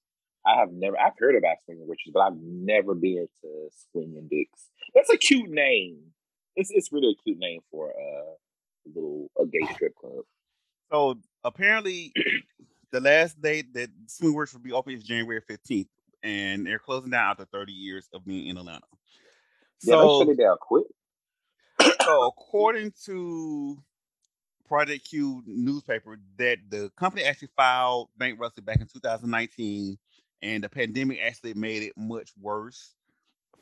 I have never. I've heard about Swinging Richards, but I've never been to Swinging Dicks. That's a cute name. It's it's really a cute name for a little a gay strip club. So apparently, <clears throat> the last date that Swingworks will be open is January fifteenth, and they're closing down after thirty years of being in Atlanta. Yeah, they shut So, it down quick. <coughs> so according to Project Q newspaper, that the company actually filed bankruptcy back in 2019, and the pandemic actually made it much worse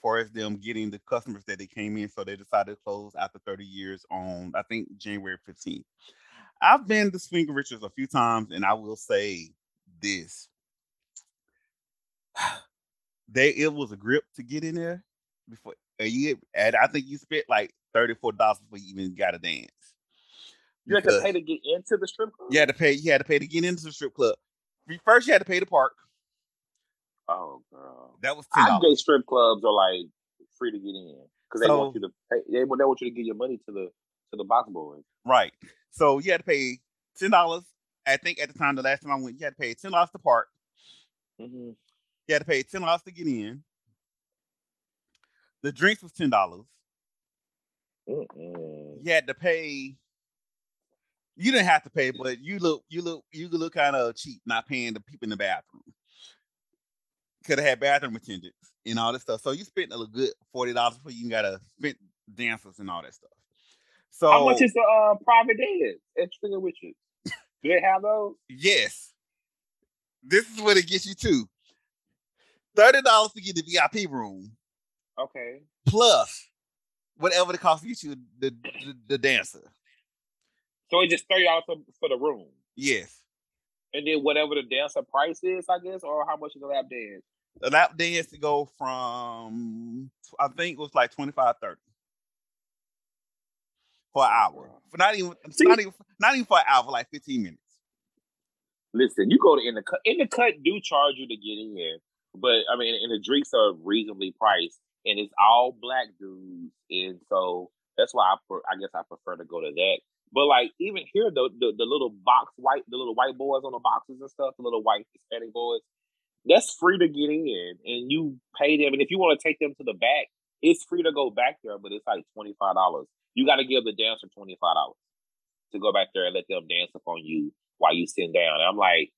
for as them getting the customers that they came in. So they decided to close after 30 years on I think January 15th. I've been to Swinger Richards a few times, and I will say this. <sighs> They it was a grip to get in there before year, and I think you spent like $34 before you even got a dance. You had to pay to get into the strip club. you had to pay, you had to pay to get into the strip club. First, you had to pay to park. Oh girl. That was ten Our gay dollars. strip clubs are like free to get in because they want you to pay. They, want- they want you to give your money to the to the box boys. Right. So you had to pay ten dollars. I think at the time, the last time I went, you had to pay ten dollars to park. Mm-hmm. You had to pay ten dollars to get in. The drinks was ten dollars. You had to pay. You didn't have to pay, but you look, you look, you look kind of cheap not paying the people in the bathroom. Could have had bathroom attendants and all this stuff. So you spent a good forty dollars before you got to spend dancers and all that stuff. So How much is the uh, private dance at Swinging Richards? Do they have those? Yes. This is what it gets you to. Thirty dollars to get the VIP room, Okay. plus whatever the cost to get you the, the, the dancer. So it's just thirty dollars for, for the room, Yes. And then whatever the dancer price is, I guess, or how much is the lap dance? The lap dance to go from I think it was like 25 30 for an hour. For not even See- not even not even for an hour, for like 15 minutes. Listen, you go to in the cut. In the cut do charge you to get in but I mean, and the drinks are reasonably priced, and it's all black dudes, and so that's why I I guess I prefer to go to that. But like even here, the, the the little box white, the little white boys on the boxes and stuff, the little white Hispanic boys, that's free to get in, and you pay them. And if you want to take them to the back, it's free to go back there, but it's like twenty five dollars. You got to give the dancer twenty five dollars to go back there and let them dance up on you while you sit down. And I'm like,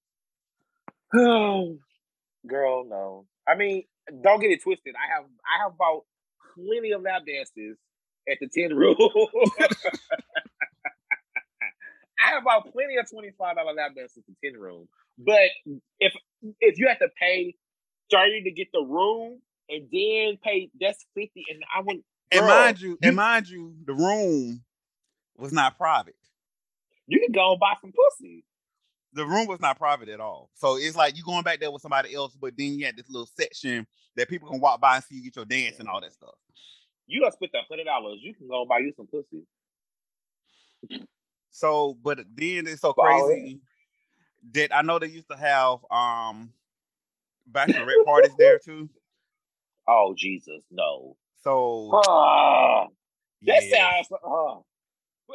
oh, <sighs> girl, no. I mean, don't get it twisted. I have I have bought plenty of lap dances at the ten room. <laughs> I have bought plenty of twenty five dollar lap dances the tin room. But if if you have to pay thirty to get the room and then pay that's fifty, and I would. And mind you, and mind you, the room was not private. You can go and buy some pussy. the room was not private at all. So it's like you going back there with somebody else, but then you had this little section that people can walk by and see you get your dance and all that stuff. You don't spend a hundred dollars. You can go and buy you some pussy. So, but then it's so crazy that I know they used to have um bachelorette parties there too. <laughs> Oh Jesus, no. So Ah, that yeah. sounds.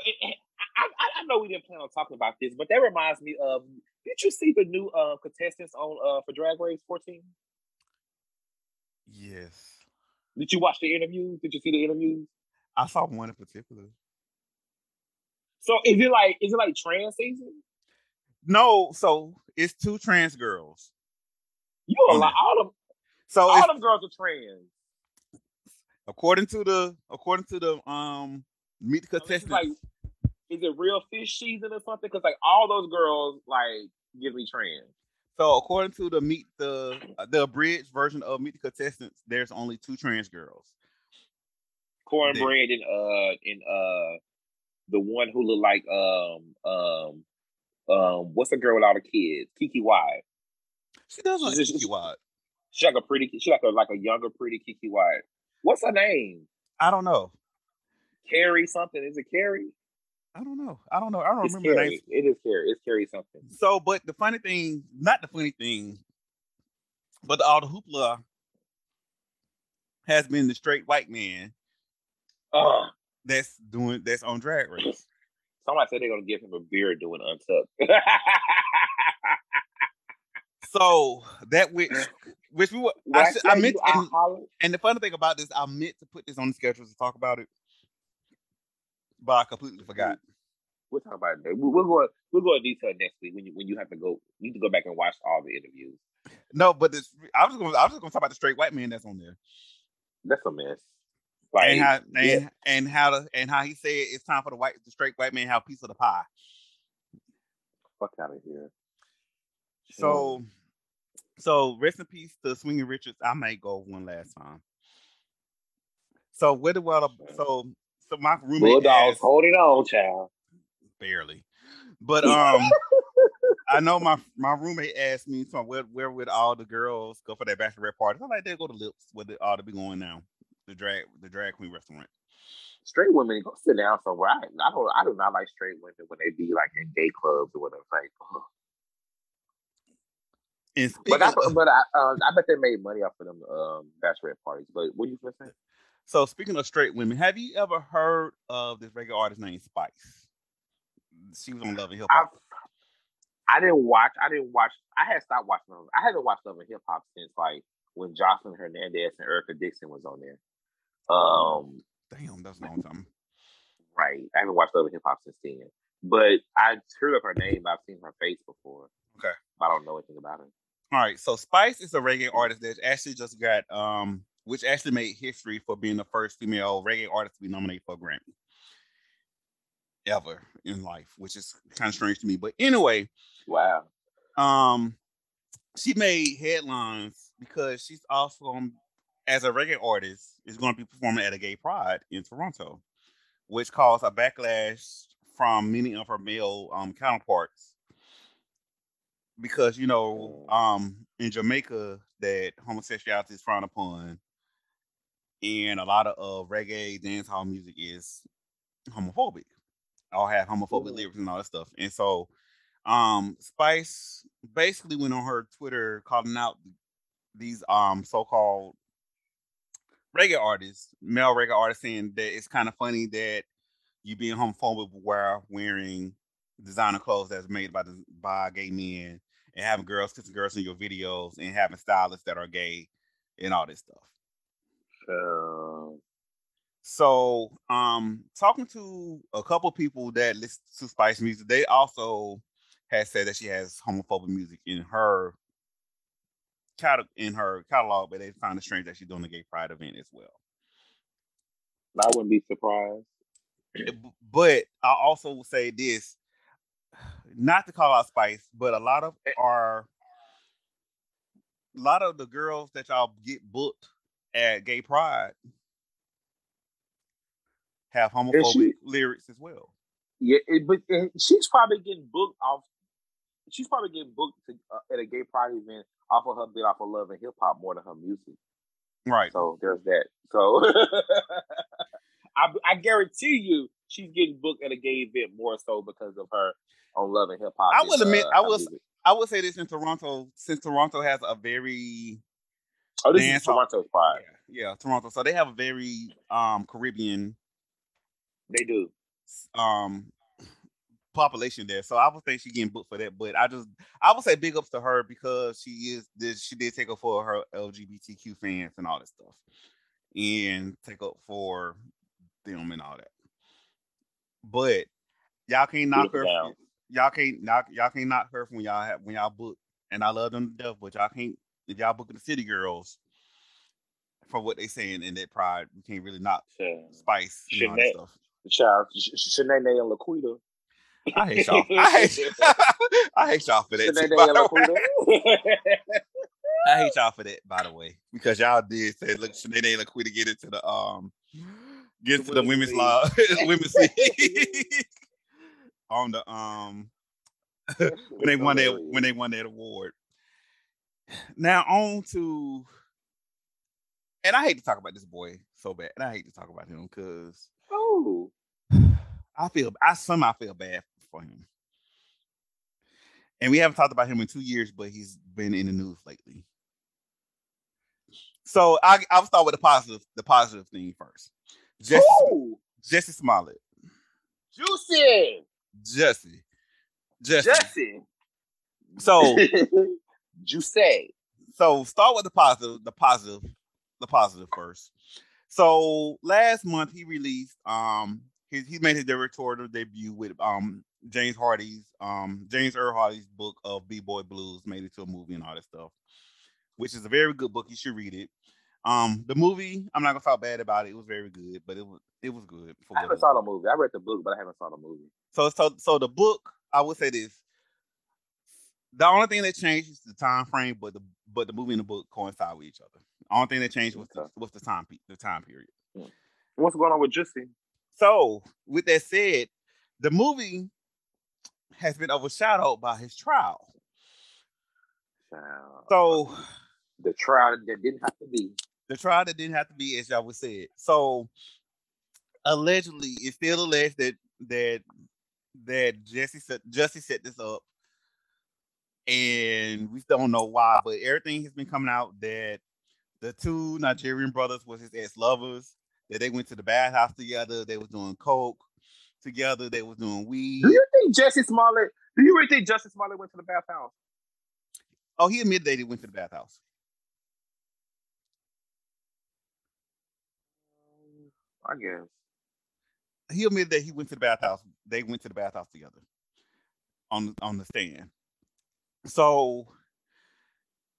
It- I, I, I know we didn't plan on talking about this, but that reminds me of. Did you see the new uh, contestants on uh, for Drag Race 14? yes, Did you watch the interviews? Did you see the interviews? I saw one in particular. So is it like is it like trans season? No, so it's two trans girls. You a lot. All them So all them girls are trans. according to the according to the um meet the So this is contestants, like, is it real fish season or something? Because like all those girls like give me trans. So according to the meet the the abridged version of Meet the Contestants, there's only two trans girls. Kornbread and uh and uh the one who looked like um um um what's the girl with all the kids? Keke Wyatt. She does look like Keke Wyatt. She like a pretty. She like a like a younger, pretty Keke Wyatt. What's her name? I don't know. Carrie something. Is it Carrie? I don't know. I don't know. I don't it's remember Carrie. It is Carrie. It's Carrie something. So, but the funny thing, not the funny thing, but the, all the hoopla has been the straight white man uh, that's doing that's on drag race. Somebody said they're gonna give him a beard doing untucked. <laughs> so that which which we were I, I, meant and, and, the funny thing about this, I meant to put this on the schedule to talk about it, but I completely forgot. We'll talk about it. We'll go. We'll go in detail next week when you when you have to go. You need to go back and watch all the interviews. No, but this I was going. I was just going to talk about the straight white man that's on there. That's a mess. Like, and how and, yeah. and how to and how he said it's time for the white the straight white man have a piece of the pie. Fuck out of here. So, so rest in peace to Swinging Richards. I may go one last time. So where the well, so so my roommate Bulldogs asked, holding on, child. Barely, but <laughs> um, I know my my roommate asked me, so where where would all the girls go for their bachelorette party? I'm like, they go to Lips, where they ought to be going now, the drag the drag queen restaurant. Straight women go sit down somewhere. I, I don't I do not like straight women when they be like in gay clubs or whatever. Like, but I, of, but I, uh, I bet they made money off of them um, bachelorette parties. But what you gonna? So speaking of straight women, have you ever heard of this regular artist named Spice? She was on Love and Hip Hop. I didn't watch. I didn't watch. I had stopped watching them. I haven't watched Love and Hip Hop since like when Joseline Hernandez and Erica Dixon was on there. Um, damn, that's a long time. Right. I haven't watched Love and Hip Hop since then. But I've heard of her name. I've seen her face before. Okay. I don't know anything about her. All right. So Spice is a reggae artist that actually just got um which actually made history for being the first female reggae artist to be nominated for a Grammy ever in life, which is kind of strange to me. But anyway, wow. Um, she made headlines because she's also um, as a reggae artist is going to be performing at a gay pride in Toronto, which caused a backlash from many of her male um, counterparts. Because you know um in Jamaica that homosexuality is frowned upon and a lot of uh, reggae dancehall music is homophobic. All have homophobic lyrics and all that stuff. And so um Spice basically went on her Twitter calling out these um so-called reggae artists, male reggae artists, saying that it's kind of funny that you being homophobic while wearing designer clothes that's made by the, by gay men and having girls kissing girls in your videos and having stylists that are gay and all this stuff. Uh, so, um, talking to a couple people that listen to Spice music, they also had said that she has homophobic music in her catalog in her catalog, but they found it strange that she's doing a gay pride event as well. I wouldn't be surprised. Eh, but I also will say this, not to call out Spice, but a lot of eh our a lot of the girls that y'all get booked at Gay Pride have homophobic she, lyrics as well. Yeah, it, but she's probably getting booked off. She's probably getting booked to, uh, at a gay pride event off of her bit off of love and hip hop more than her music. Right. So there's that. So <laughs> I, I guarantee you, she's getting booked at a gay event more so because of her on love and hip hop. I will admit, uh, I will. I will say this in Toronto, since Toronto has a very Oh, this is Toronto's pride. Yeah, yeah, Toronto. So they have a very um Caribbean. They do. Um population there. So I would think she getting booked for that. But I just I would say big ups to her because she is this she did take up for her LGBTQ fans and all that stuff. And take up for them and all that. But y'all can't knock her. Y'all can't knock y'all can't knock her when y'all have when y'all book. And I love them to death, but y'all can't if y'all booking the City Girls for what they saying in that pride, we can't really not yeah. spice you know, stuff. Child, Shanae and Laquita. I hate y'all. I hate, <laughs> <laughs> I hate y'all for that. Too, <laughs> I hate y'all for that, by the way, because y'all did say look Shanae and Laquita get into the um Get to the women's law, women's league on the um when they won that when they won that award. Now on to, and I hate to talk about this boy so bad, and I hate to talk about him because oh, <sighs> I feel I somehow feel bad for him. And we haven't talked about him in two years, but he's been in the news lately. So I, I'll start with the positive, the positive thing first. Jesse, Ooh. Jussie Smollett. Juicy. Jesse. Jesse. Jesse. So <laughs> Juicy. So start with the positive, the positive, the positive first. So last month he released um he, he made his directorial debut with um James Hardy's um James Earl Hardy's book of B Boy Blues made it to a movie and all that stuff, which is a very good book. You should read it. Um, the movie, I'm not gonna talk bad about it. It was very good, but it was it was good. I haven't saw the movie. I read the book, but I haven't saw the movie. So so so the book, I would say this. The only thing that changed is the time frame, but the but the movie and the book coincide with each other. The only thing that changed was the, was the time the time period. What's going on with Jussie? So with that said, the movie has been overshadowed by his trial. So the trial that didn't have to be. The trial that didn't have to be, as y'all would say. So allegedly, it's still alleged that that that Jussie set Jussie set this up, and we don't know why, but everything has been coming out that the two Nigerian brothers was his ex lovers. That they went to the bathhouse together. They was doing coke together. They was doing weed. Do you think Jussie Smollett? Do you really think Jussie Smollett went to the bathhouse? Oh, he admitted that he went to the bathhouse. I guess. He admitted that he went to the bathhouse. They went to the bathhouse together on on the stand. So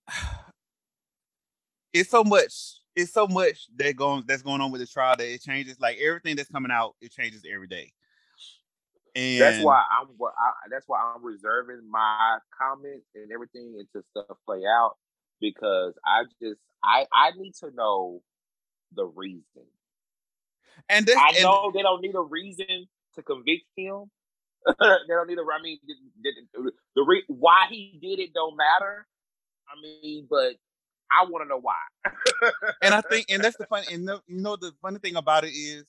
<sighs> it's so much. It's so much that going that's going on with the trial that it changes. Like everything that's coming out, it changes every day. And that's why I'm. I, that's why I'm reserving my comments and everything until stuff play out because I just I I need to know the reason. And this, I know and, they don't need a reason to convict him. <laughs> they don't need a. I mean, the, the, the re, why he did it don't matter. I mean, but I want to know why. and I think, <laughs> and that's the funny, and the, you know, the funny thing about it is,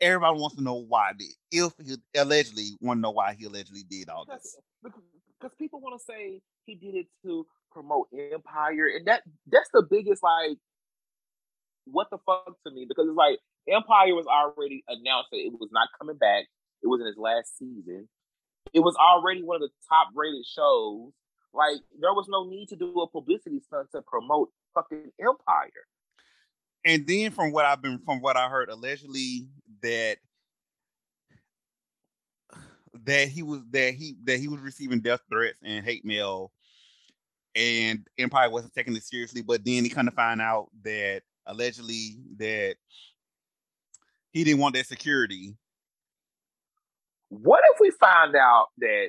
everybody wants to know why did if he allegedly want to know why he allegedly did all this. Because people want to say he did it to promote Empire, and that that's the biggest like what the fuck to me because it's like Empire was already announced that it was not coming back. It was in its last season. It was already one of the top rated shows. Like there was no need to do a publicity stunt to promote fucking Empire. And then from what I've been from what I heard, allegedly that that he was that he that he was receiving death threats and hate mail and Empire wasn't taking it seriously, but then he kind of find out that allegedly that he didn't want that security. What if we find out that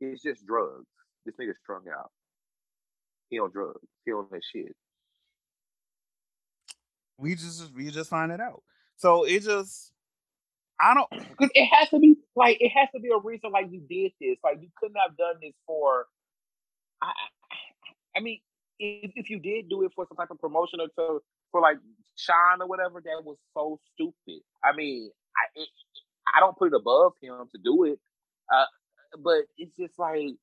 it's just drugs? This nigga's strung out. He on drugs. He on that shit. We just we just find it out. So it just I don't <clears throat> because it has to be like it has to be a reason like you did this. Like you couldn't have done this for I I mean if, if you did do it for some type of promotion or to for like shine or whatever, that was so stupid. I mean, I it, I don't put it above him to do it, uh, but it's just like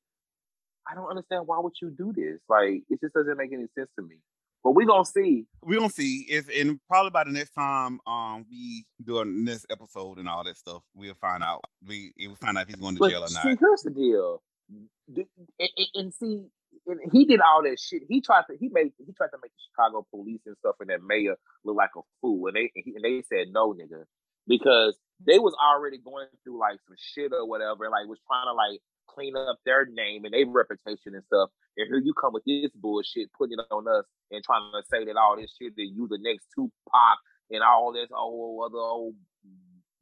I don't understand why would you do this. Like it just doesn't make any sense to me. But we're gonna see. We're gonna see if and probably by the next time um we do a next episode and all that stuff, we'll find out. We we'll find out if he's going to but jail or see, not. Here's the deal, and, and see and he did all that shit. He tried to he made he tried to make the Chicago police and stuff and that mayor look like a fool, and they and they said no, nigga, because they was already going through like some shit or whatever, like was trying to like clean up their name and their reputation and stuff. And here you come with this bullshit, putting it on us and trying to say that all this shit that you the next Tupac and all this old other old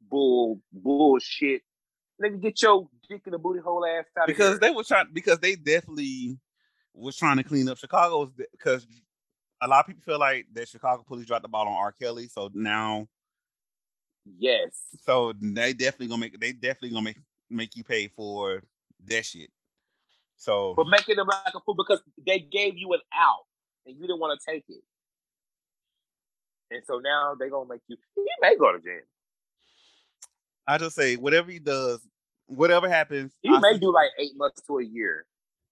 bull bullshit. Nigga, get your dick in the booty hole ass out because they were trying because they definitely was trying to clean up Chicago's because a lot of people feel like that Chicago police dropped the ball on R. Kelly, so now, yes, so they definitely gonna make they definitely gonna make make you pay for that shit. So, but making them like a fool because they gave you an out and you didn't want to take it, and so now they gonna make you. He may go to jail. I just say whatever he does, whatever happens, he I may see- do like eight months to a year.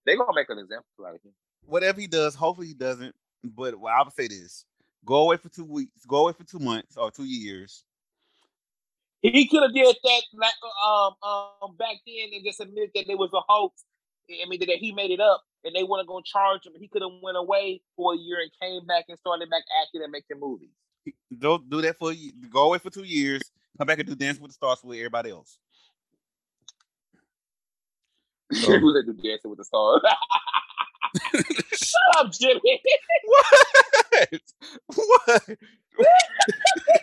They gonna make an example out of him. whatever he does. Hopefully he doesn't. But well, I would say this: go away for two weeks, go away for two months or two years. He could have did that like, um um back then and just admit that it was a hoax. I mean that he made it up and they weren't gonna charge him. He could have went away for a year and came back and started back acting and making movies. Don't do that for you. Go away for two years. Come back and do Dance with the Stars with everybody else. <laughs> So- Who's that do dancing with the stars? Shut up, Jimmy. what? <laughs> what? <laughs>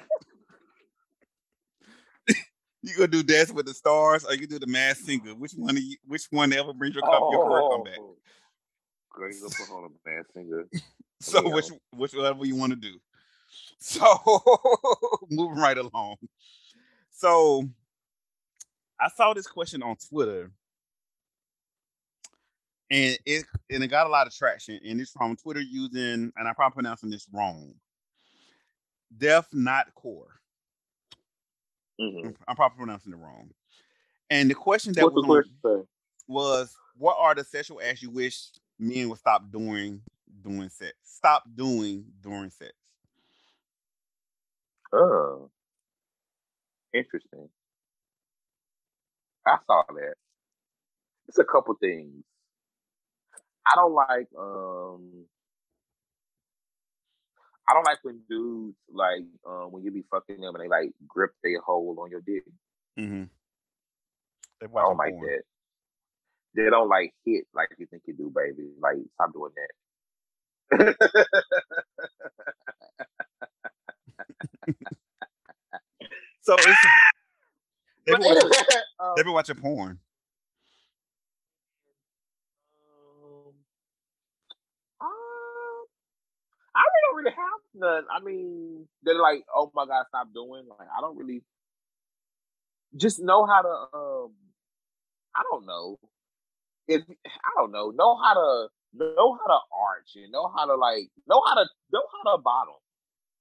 you gonna do Dancing with the Stars or you do the Masked Singer? Which one? You, which one ever brings your, come, your career come back? Oh, girl, you gonna put on a man singer. <laughs> So Yeah. which which whatever you want to do. <laughs> So <laughs> moving right along. So I saw this question on Twitter. And it and it got a lot of traction. And it's from Twitter using, and I'm probably pronouncing this wrong. Def not core. Mm-hmm. I'm probably pronouncing it wrong. And the question that What's was, on- was what are the sexual acts you wish men would stop doing doing sex? Stop doing during sex. Oh, interesting. I saw that. It's a couple things. I don't like um I don't like when dudes like um when you be fucking them and they like grip their hole on your dick. Mm-hmm. They I don't like that. They don't like hit like you think you do, baby. Like stop doing that. <laughs> So it's they've been, watching, <laughs> um, they watching porn. Um, um, I really have none. I mean, they're like, oh my god, stop doing. Like, I don't really just know how to. Um, I don't know if I don't know. Know how to know how to arch and know how to like know how to know how to bottle.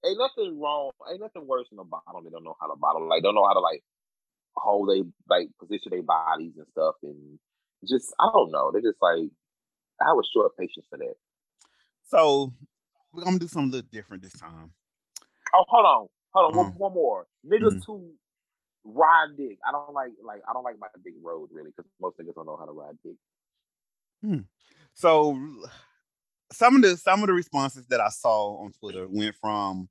Ain't nothing wrong. Ain't nothing worse than a bottle. They don't know how to bottle. Like, don't know how to like hold they like position their bodies and stuff and just I don't know. They're just like I a short patience for that. So we're gonna do something a little different this time. Oh, hold on, hold on, one, Mhm. one more. Niggas who ride dick. I don't like like I don't like my dick road really because most niggas don't know how to ride dick. So some of the some of the responses that I saw on Twitter went from,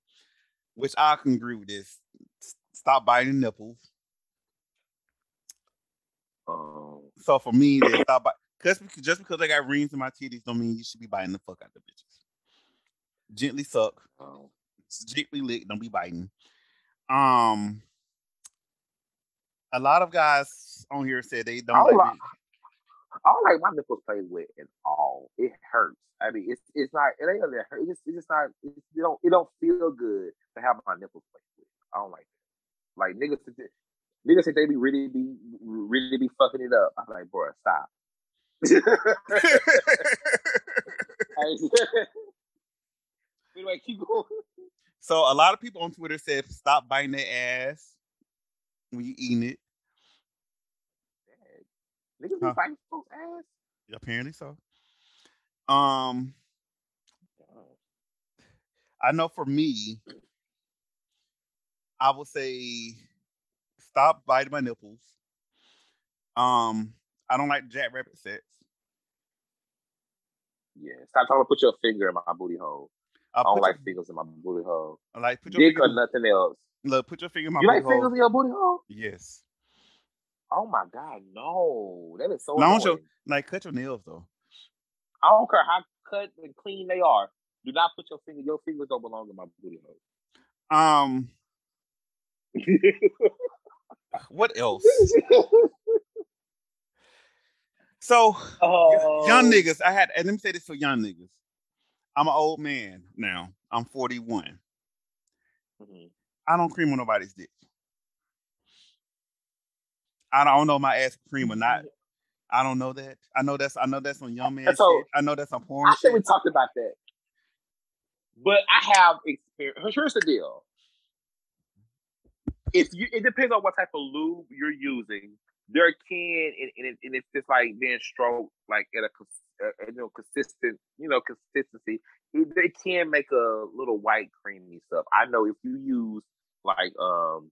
which I can agree with this. Stop biting nipples. Um, So for me, they stop by because just because I got rings in my titties don't mean you should be biting the fuck out the bitches. Gently suck, um, gently lick, don't be biting. Um, a lot of guys on here said they don't I don't like. like- I don't like my nipples played with at all. It hurts. I mean, it's it's not. It ain't that hurt. It's just, it's just not. It don't. It don't feel good to have my nipples played with. I don't like that. Like niggas, niggas think they be really be really be fucking it up. I'm like, bro, stop. <laughs> <laughs> <laughs> anyway, keep going. <laughs> so a lot of people on Twitter said stop biting their ass when you eating it. Niggas be Huh. fighting folks' ass. Apparently so. Um, I know for me, I would say stop biting my nipples. Um, I don't like jackrabbit sex. Yeah, stop trying to put your finger in my booty hole. I don't like your, fingers in my booty hole. I like put your Dick or nothing else. look, put your finger in my You like booty fingers in your booty hole? Yes. Oh my god, no! That is so Long show- Like cut your nails though. I don't care how cut and clean they are. Do not put your finger. Your fingers don't belong in my booty hole. Um, <laughs> what else? <laughs> So oh, young niggas, I had and let me say this for young niggas. I'm an old man now. I'm 41. Mhm. I don't cream on nobody's dick. I don't know my ass cream or not. I don't know that. I know that's I know that's on young man So, shit. I know that's on porn I think we talked about that. But I have experience. Here's the deal. If you, it depends on what type of lube you're using. There can, and, and, it, and it's just like being stroked, like at a, cons- uh, you know, consistent, you know, consistency. It, they can make a little white creamy stuff. I know if you use like, um,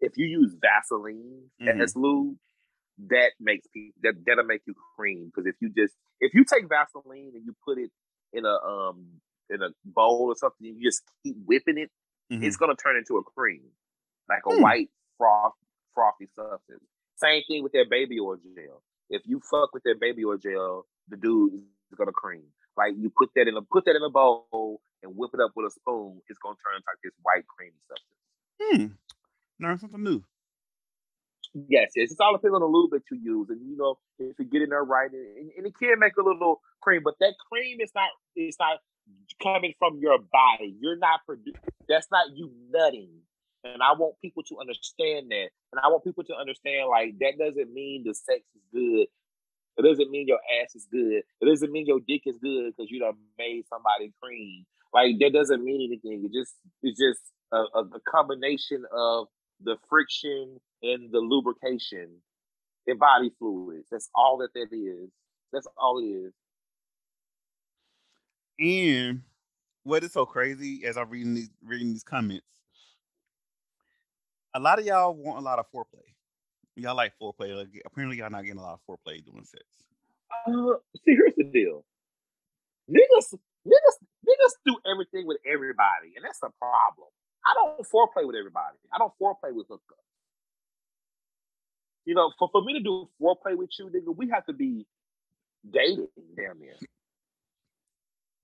if you use Vaseline Mhm. as lube, that makes people that that'll make you cream. Because if you just if you take Vaseline and you put it in a um in a bowl or something, you just keep whipping it, Mhm. it's gonna turn into a cream, like a Hmm. white froth frothy substance. Same thing with their baby oil gel. If you fuck with their baby oil gel, the dude is gonna cream. Like you put that in a put that in a bowl and whip it up with a spoon, it's gonna turn into like this white creamy substance. Hmm. Learn something new. Yes, yes, it's all depends on the lube that you use, and you know if you get in there right, and, and it can make a little cream, but that cream is not it's not coming from your body. You're not producing. That's not you nutting. And I want people to understand that, and I want people to understand like that doesn't mean the sex is good. It doesn't mean your ass is good. It doesn't mean your dick is good because you done made somebody cream. Like that doesn't mean anything. It just it's just a, a, a combination of the friction and the lubrication and body fluids. That's all that that is. That's all it is. And what is so crazy as I'm reading these reading these comments, a lot of y'all want a lot of foreplay. Y'all like foreplay. Like, apparently, y'all not getting a lot of foreplay doing sex. Uh, see, here's the deal. Niggas, niggas, niggas do everything with everybody, and that's a problem. I don't foreplay with everybody. I don't foreplay with hookups. You know, for, for me to do foreplay with you, nigga, we have to be dating damn near.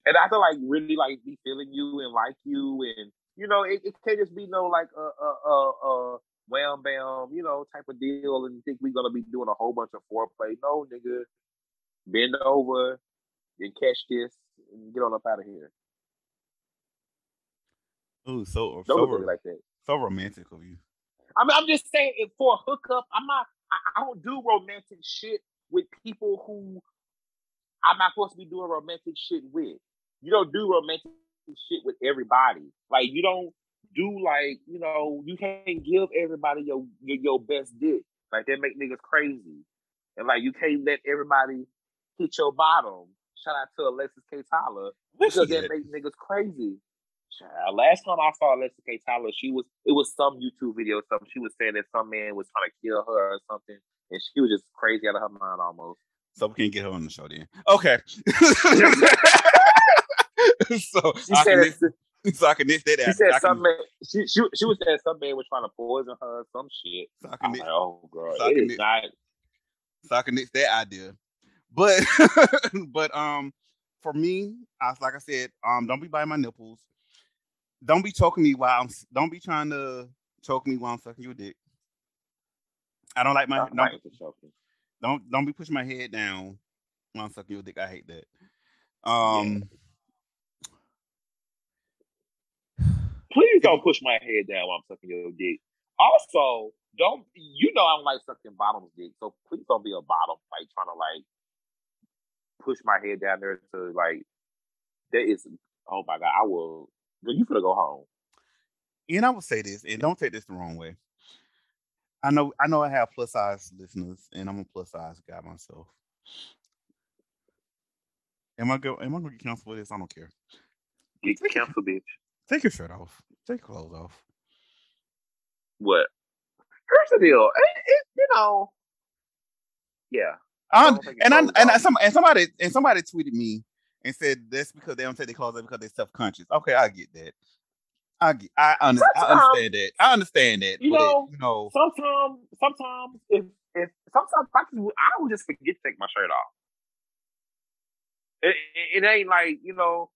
And I have to like really like be feeling you and like you and you know, it, it can't just be no like a uh uh uh wham bam, you know, type of deal and think we're gonna be doing a whole bunch of foreplay. No, nigga. Bend over and catch this and get on up out of here. Ooh, so so, look at me ro- like that. so romantic of you. I mean, I'm just saying, for a hookup, I'm not. I, I don't do romantic shit with people who I'm not supposed to be doing romantic shit with. You don't do romantic shit with everybody. Like you don't do like you know you can't give everybody your your, your best dick. Like that make niggas crazy, and like you can't let everybody hit your bottom. Shout out to Alexis K. Tyler because that makes niggas crazy. Child, last time I saw Alexis K. Tyler, she was it was some YouTube video or something. She was saying that some man was trying to kill her or something, and she was just crazy out of her mind almost. So we can't get her on the show then. Okay. <laughs> <laughs> so She I said can <laughs> so I can that she said can, some man she, she she was saying some man was trying to poison her some shit. so I can I'm like, oh girl, so I it can is not so I can nix that idea. But <laughs> but um for me, I like I said, um don't be biting my nipples. Don't be choking me while I'm don't be trying to choke me while I'm sucking your dick. I don't like my don't, don't don't be pushing my head down while I'm sucking your dick. I hate that. Um Please don't push my head down while I'm sucking your dick. Also, don't you know I don't like sucking bottom's dick, so please don't be a bottom like trying to like push my head down there to like that is oh my god, I will you finna go home. and I will say this, and don't take this the wrong way. I know I know I have plus size listeners, and I'm a plus size guy myself. Am I go? Am I gonna get canceled for this? I don't care. Get canceled, bitch. Take your shirt off. Take your clothes off. What? Here's the deal. It, it, you know, yeah. I, Don't and I clothes and I, some and somebody and somebody tweeted me and said that's because they don't take their clothes off because they're self conscious. Okay, I get that. I get. I, under, I understand that. I understand that. You but, know, you know. Sometimes, sometimes if if sometimes I, just, I would just forget to take my shirt off. It, it, it ain't like you know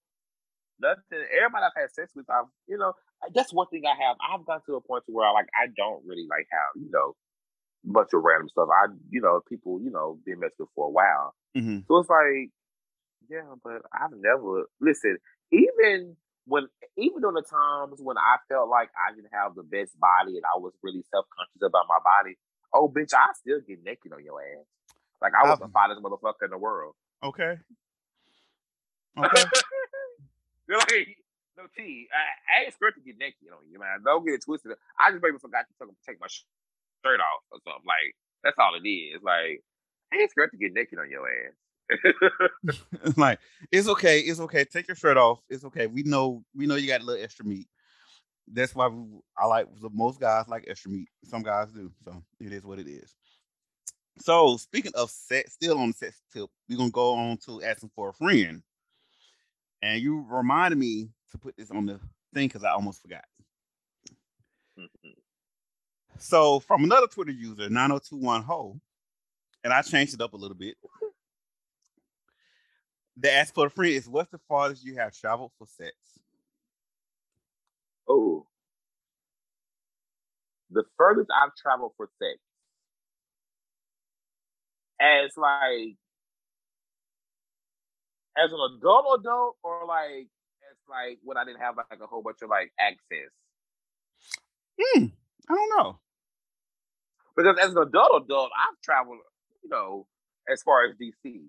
nothing. Everybody I've had sex with, I've you know that's one thing I have. I've gotten to a point to where I like I don't really like have you know bunch of random stuff. I you know people you know been messed with for a while, hmm so it's like Yeah, but I've never listen. Even when, even during the times when I felt like I didn't have the best body and I was really self conscious about my body, oh bitch, I still get naked on your ass. Like I was I've, the finest motherfucker in the world. Okay. <laughs> Okay. <laughs> You're like, no T. I, I ain't scared to get naked on you, man. Don't get it twisted. I just maybe forgot to take my shirt off or something. Like that's all it is. Like I ain't scared to get naked on your ass. <laughs> like it's okay, it's okay. Take your shirt off. It's okay. We know we know you got a little extra meat. That's why we, I like most guys like extra meat. Some guys do. So it is what it is. So speaking of sex, still on sex tip, we're gonna go on to asking for a friend. And you reminded me to put this on the thing because I almost forgot. Mm-hmm. So from another Twitter user, 9021 Ho, and I changed it up a little bit. The ask for a friend is what's the farthest you have traveled for sex? Oh. The furthest I've traveled for sex. As like as an adult adult or like as like when I didn't have like a whole bunch of like access? Hmm. I don't know. Because as an adult adult, I've traveled, you know, as far as DC.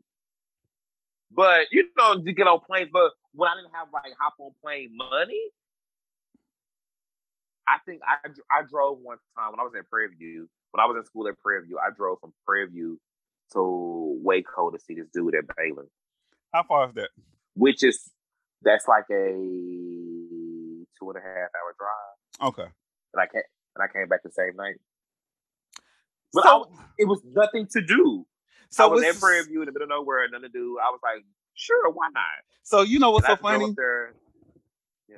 But you know, to get on planes, but when I didn't have like hop on plane money, I think I I drove one time when I was in Prairie View. When I was in school at Prairie View, I drove from Prairie View to Waco to see this dude at Baylor. How far is that? Which is that's like a two and a half hour drive. Okay. And I came and I came back the same night. But so, I, it was nothing to do. So I was in Prairie View in the middle of nowhere, nothing to do. I was like, sure, why not? So you know what's and so funny? There, yeah.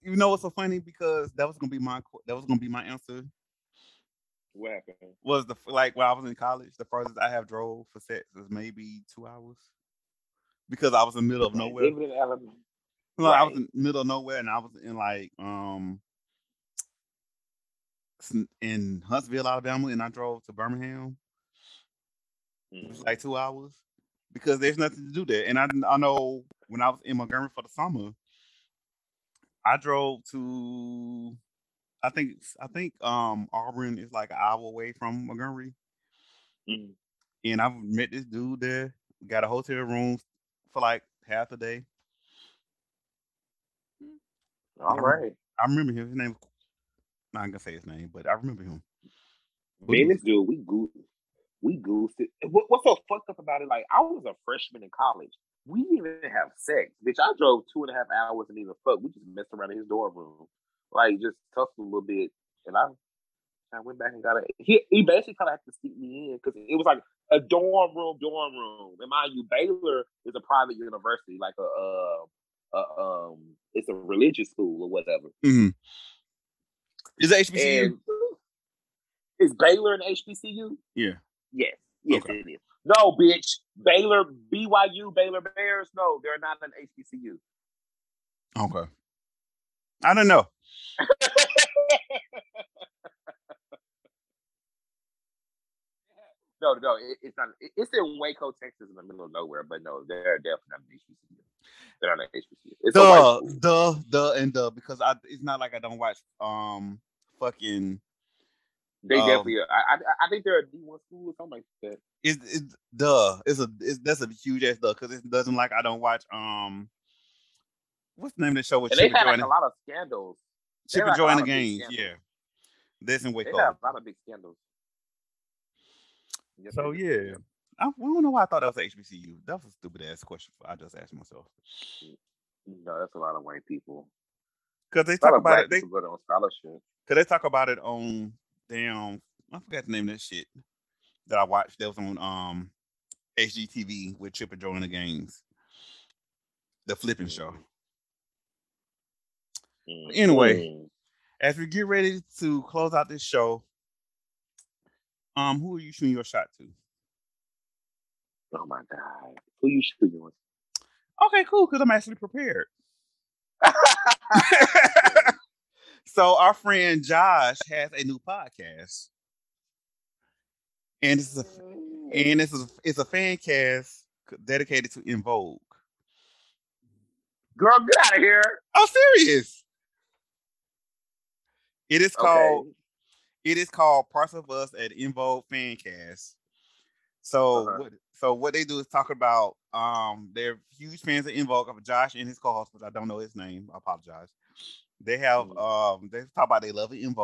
You know what's so funny because that was gonna be my that was gonna be my answer. What happened? Was the like when I was in college, the furthest I have drove for sex was maybe two hours because I was in the middle of nowhere. Even in Alabama. Well, right. I was in the middle of nowhere, and I was in like um in Huntsville, Alabama, and I drove to Birmingham. Mm. It was like two hours because there's nothing to do there. And I I know when I was in Montgomery for the summer, I drove to I think I think um Auburn is like an hour away from Montgomery. Mm. And I've met this dude there, got a hotel room for like half a day. Hmm. All right. I remember him. His name not gonna say his name, but I remember him. Me and this dude, we goofed. We goofed it. What, what's so fucked up about it? Like I was a freshman in college. We didn't even have sex, bitch. I drove two and a half hours and even fuck. We just messed around in his dorm room, like just tussled a little bit, and I. I went back and got it. He, he basically kind of had to sneak me in because it was like a dorm room, dorm room. And mind you, Baylor is a private university, like a, uh, a um, it's a religious school or whatever. Mm-hmm. Is it HBCU? And is Baylor an HBCU? Yeah. Yes. Yes, okay. it is. No, bitch. Baylor, BYU, Baylor Bears. No, they're not an HBCU. Okay. I don't know. <laughs> no, no, it, it's not. It, it's in Waco, Texas, in the middle of nowhere. But no, they're definitely not an HBCU. They're not an HBCU. It's the, the, the, and the because I. It's not like I don't watch um fucking. They um, definitely. Are. I, I I think they're a D one school or something like that. It's it's duh. It's a it's that's a huge ass duh because it doesn't like I don't watch um. What's the name of the show with and Chip they had like a lot of scandals. Chip and Joanna Gaines, yeah. This and Wake They have a lot of big scandals. Yes, so yeah, I, I, don't know why I thought that was HBCU. That was a stupid ass question. I just asked myself. No, that's a lot of white people. Because they talk about it. They go on scholarship. Because they talk about it on damn. I forgot the name of that shit that I watched. That was on um HGTV with Chip and Joanna Gaines. The flipping show. Mm-hmm. Anyway, as we get ready to close out this show, um, who are you shooting your shot to? Oh my god, who you shooting yours? Okay, cool, because I'm actually prepared. <laughs> so our friend Josh has a new podcast, and this is a and this is it's a fan cast dedicated to En Vogue. Girl, get out of here. I'm serious. It is called. Okay. It is called Parts of Us at Vogue Fancast. So uh-huh. what? So what they do is talk about. Um, they're huge fans of En Vogue of Josh and his co-host, but I don't know his name. I apologize. They have mm-hmm. um they talk about they love En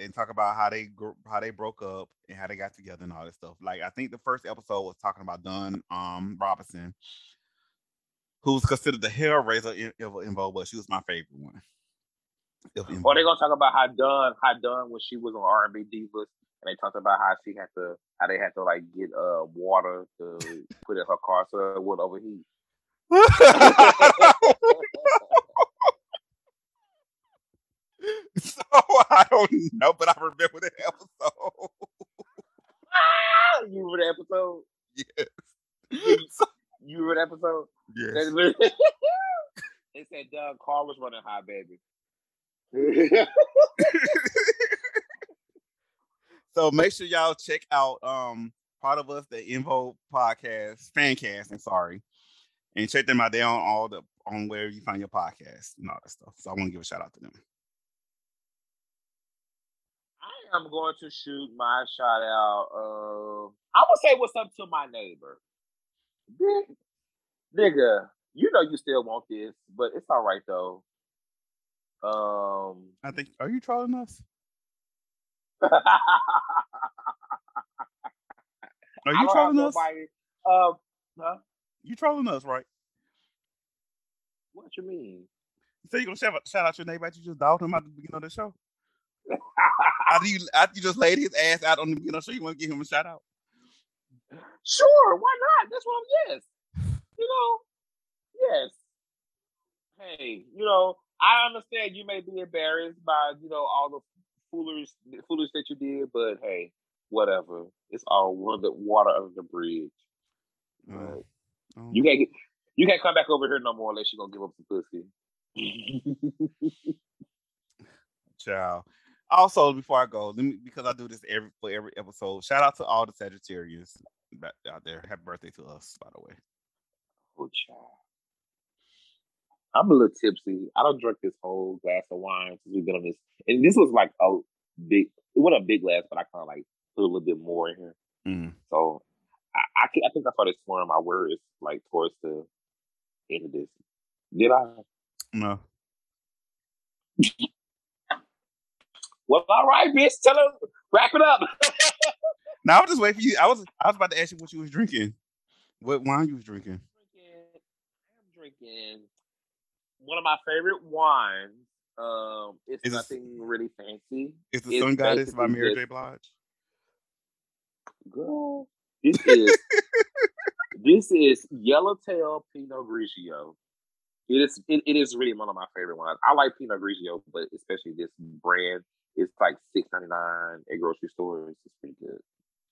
and talk about how they how they broke up and how they got together and all this stuff. Like I think the first episode was talking about Dawn um Robinson, who's considered the Hellraiser in, En Vogue, but she was my favorite one. Or they're gonna talk about how Dawn how Dawn when she was on R and B Divas and they talked about how she had to how they had to like get uh water to put in her car so it wouldn't overheat. <laughs> so I don't know, but I remember the episode. ah, you remember the episode? Yes. You, <laughs> remember the episode? Yes. <laughs> they said Doug Carl was running high, baby. <laughs> so make sure y'all check out um part of us the Vogue podcast fancast. I'm sorry, and check them out. They on all the on where you find your podcast and all that stuff. So I want to give a shout out to them. I am going to shoot my shout out. Uh, I'm gonna say what's up to my neighbor. Big nigga, you know you still want this, but it's all right though. Um, I think. Are you trolling us? <laughs> Are you trolling us? Um, huh? You trolling us, right? What you mean? You say you gonna shout, shout out your neighbor you just dogged him at the beginning of the show? after you after you just laid his ass out on the beginning of the show, you want to give him a shout out? Sure, why not? That's what I'm yes. You know, yes. Hey, you know, I understand you may be embarrassed by, you know, all the foolish foolish that you did, but hey, whatever. It's all the water under the bridge. Oh. You can't get, you can't come back over here no more unless you're gonna give up some pussy. <laughs> Ciao. Also, before I go, me, because I do this every for every episode, shout out to all the Sagittarius out there. Happy birthday to us, by the way. Oh, child. I'm a little tipsy. I don't drink this whole glass of wine since we've been on this. And this was like a big, it wasn't a big glass, but I kind of like put a little bit more in here. Mm. So I, I, I, think I started swearing my words like towards the end of this. Did I? No. well, all right, bitch. Tell her, wrap it up. <laughs> now I was just waiting for you. I was I was about to ask you what you was drinking. What wine you was drinking? I'm drinking one of my favorite wines. Um, it's is nothing it, really fancy. Is the it's Sun Goddess by Mary J. Blige? Girl, this is <laughs> this is Yellowtail Pinot Grigio. It is it, it is really one of my favorite ones. I like Pinot Grigio, but especially this brand. It's like six ninety nine at grocery stores. It's pretty good.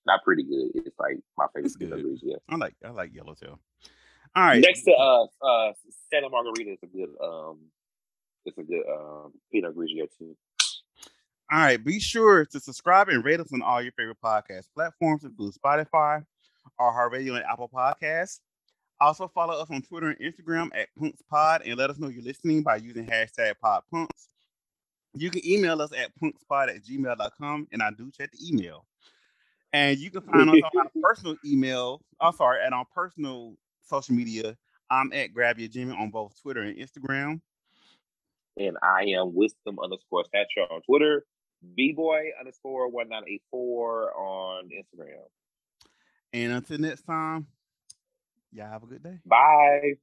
Not pretty good. It's like my favorite Pinot Grigio. I like I like Yellowtail. All right. Next to uh uh Santa Margherita is a good um it's a good um Pinot Grigio too. All right, be sure to subscribe and rate us on all your favorite podcast platforms, including Spotify, iHeartRadio, and Apple Podcasts. Also, follow us on Twitter and Instagram at PunksPod and let us know you're listening by using hashtag PodPunks. You can email us at punkspod at gmail.com, and I do check the email. And you can find us on our <laughs> personal email. I'm oh, sorry, at our personal social media. I'm at Grab Your Jimmy on both Twitter and Instagram. And I am Wisdom underscore Stature on Twitter, B Boy underscore 1984 on Instagram. And until next time, y'all have a good day. Bye.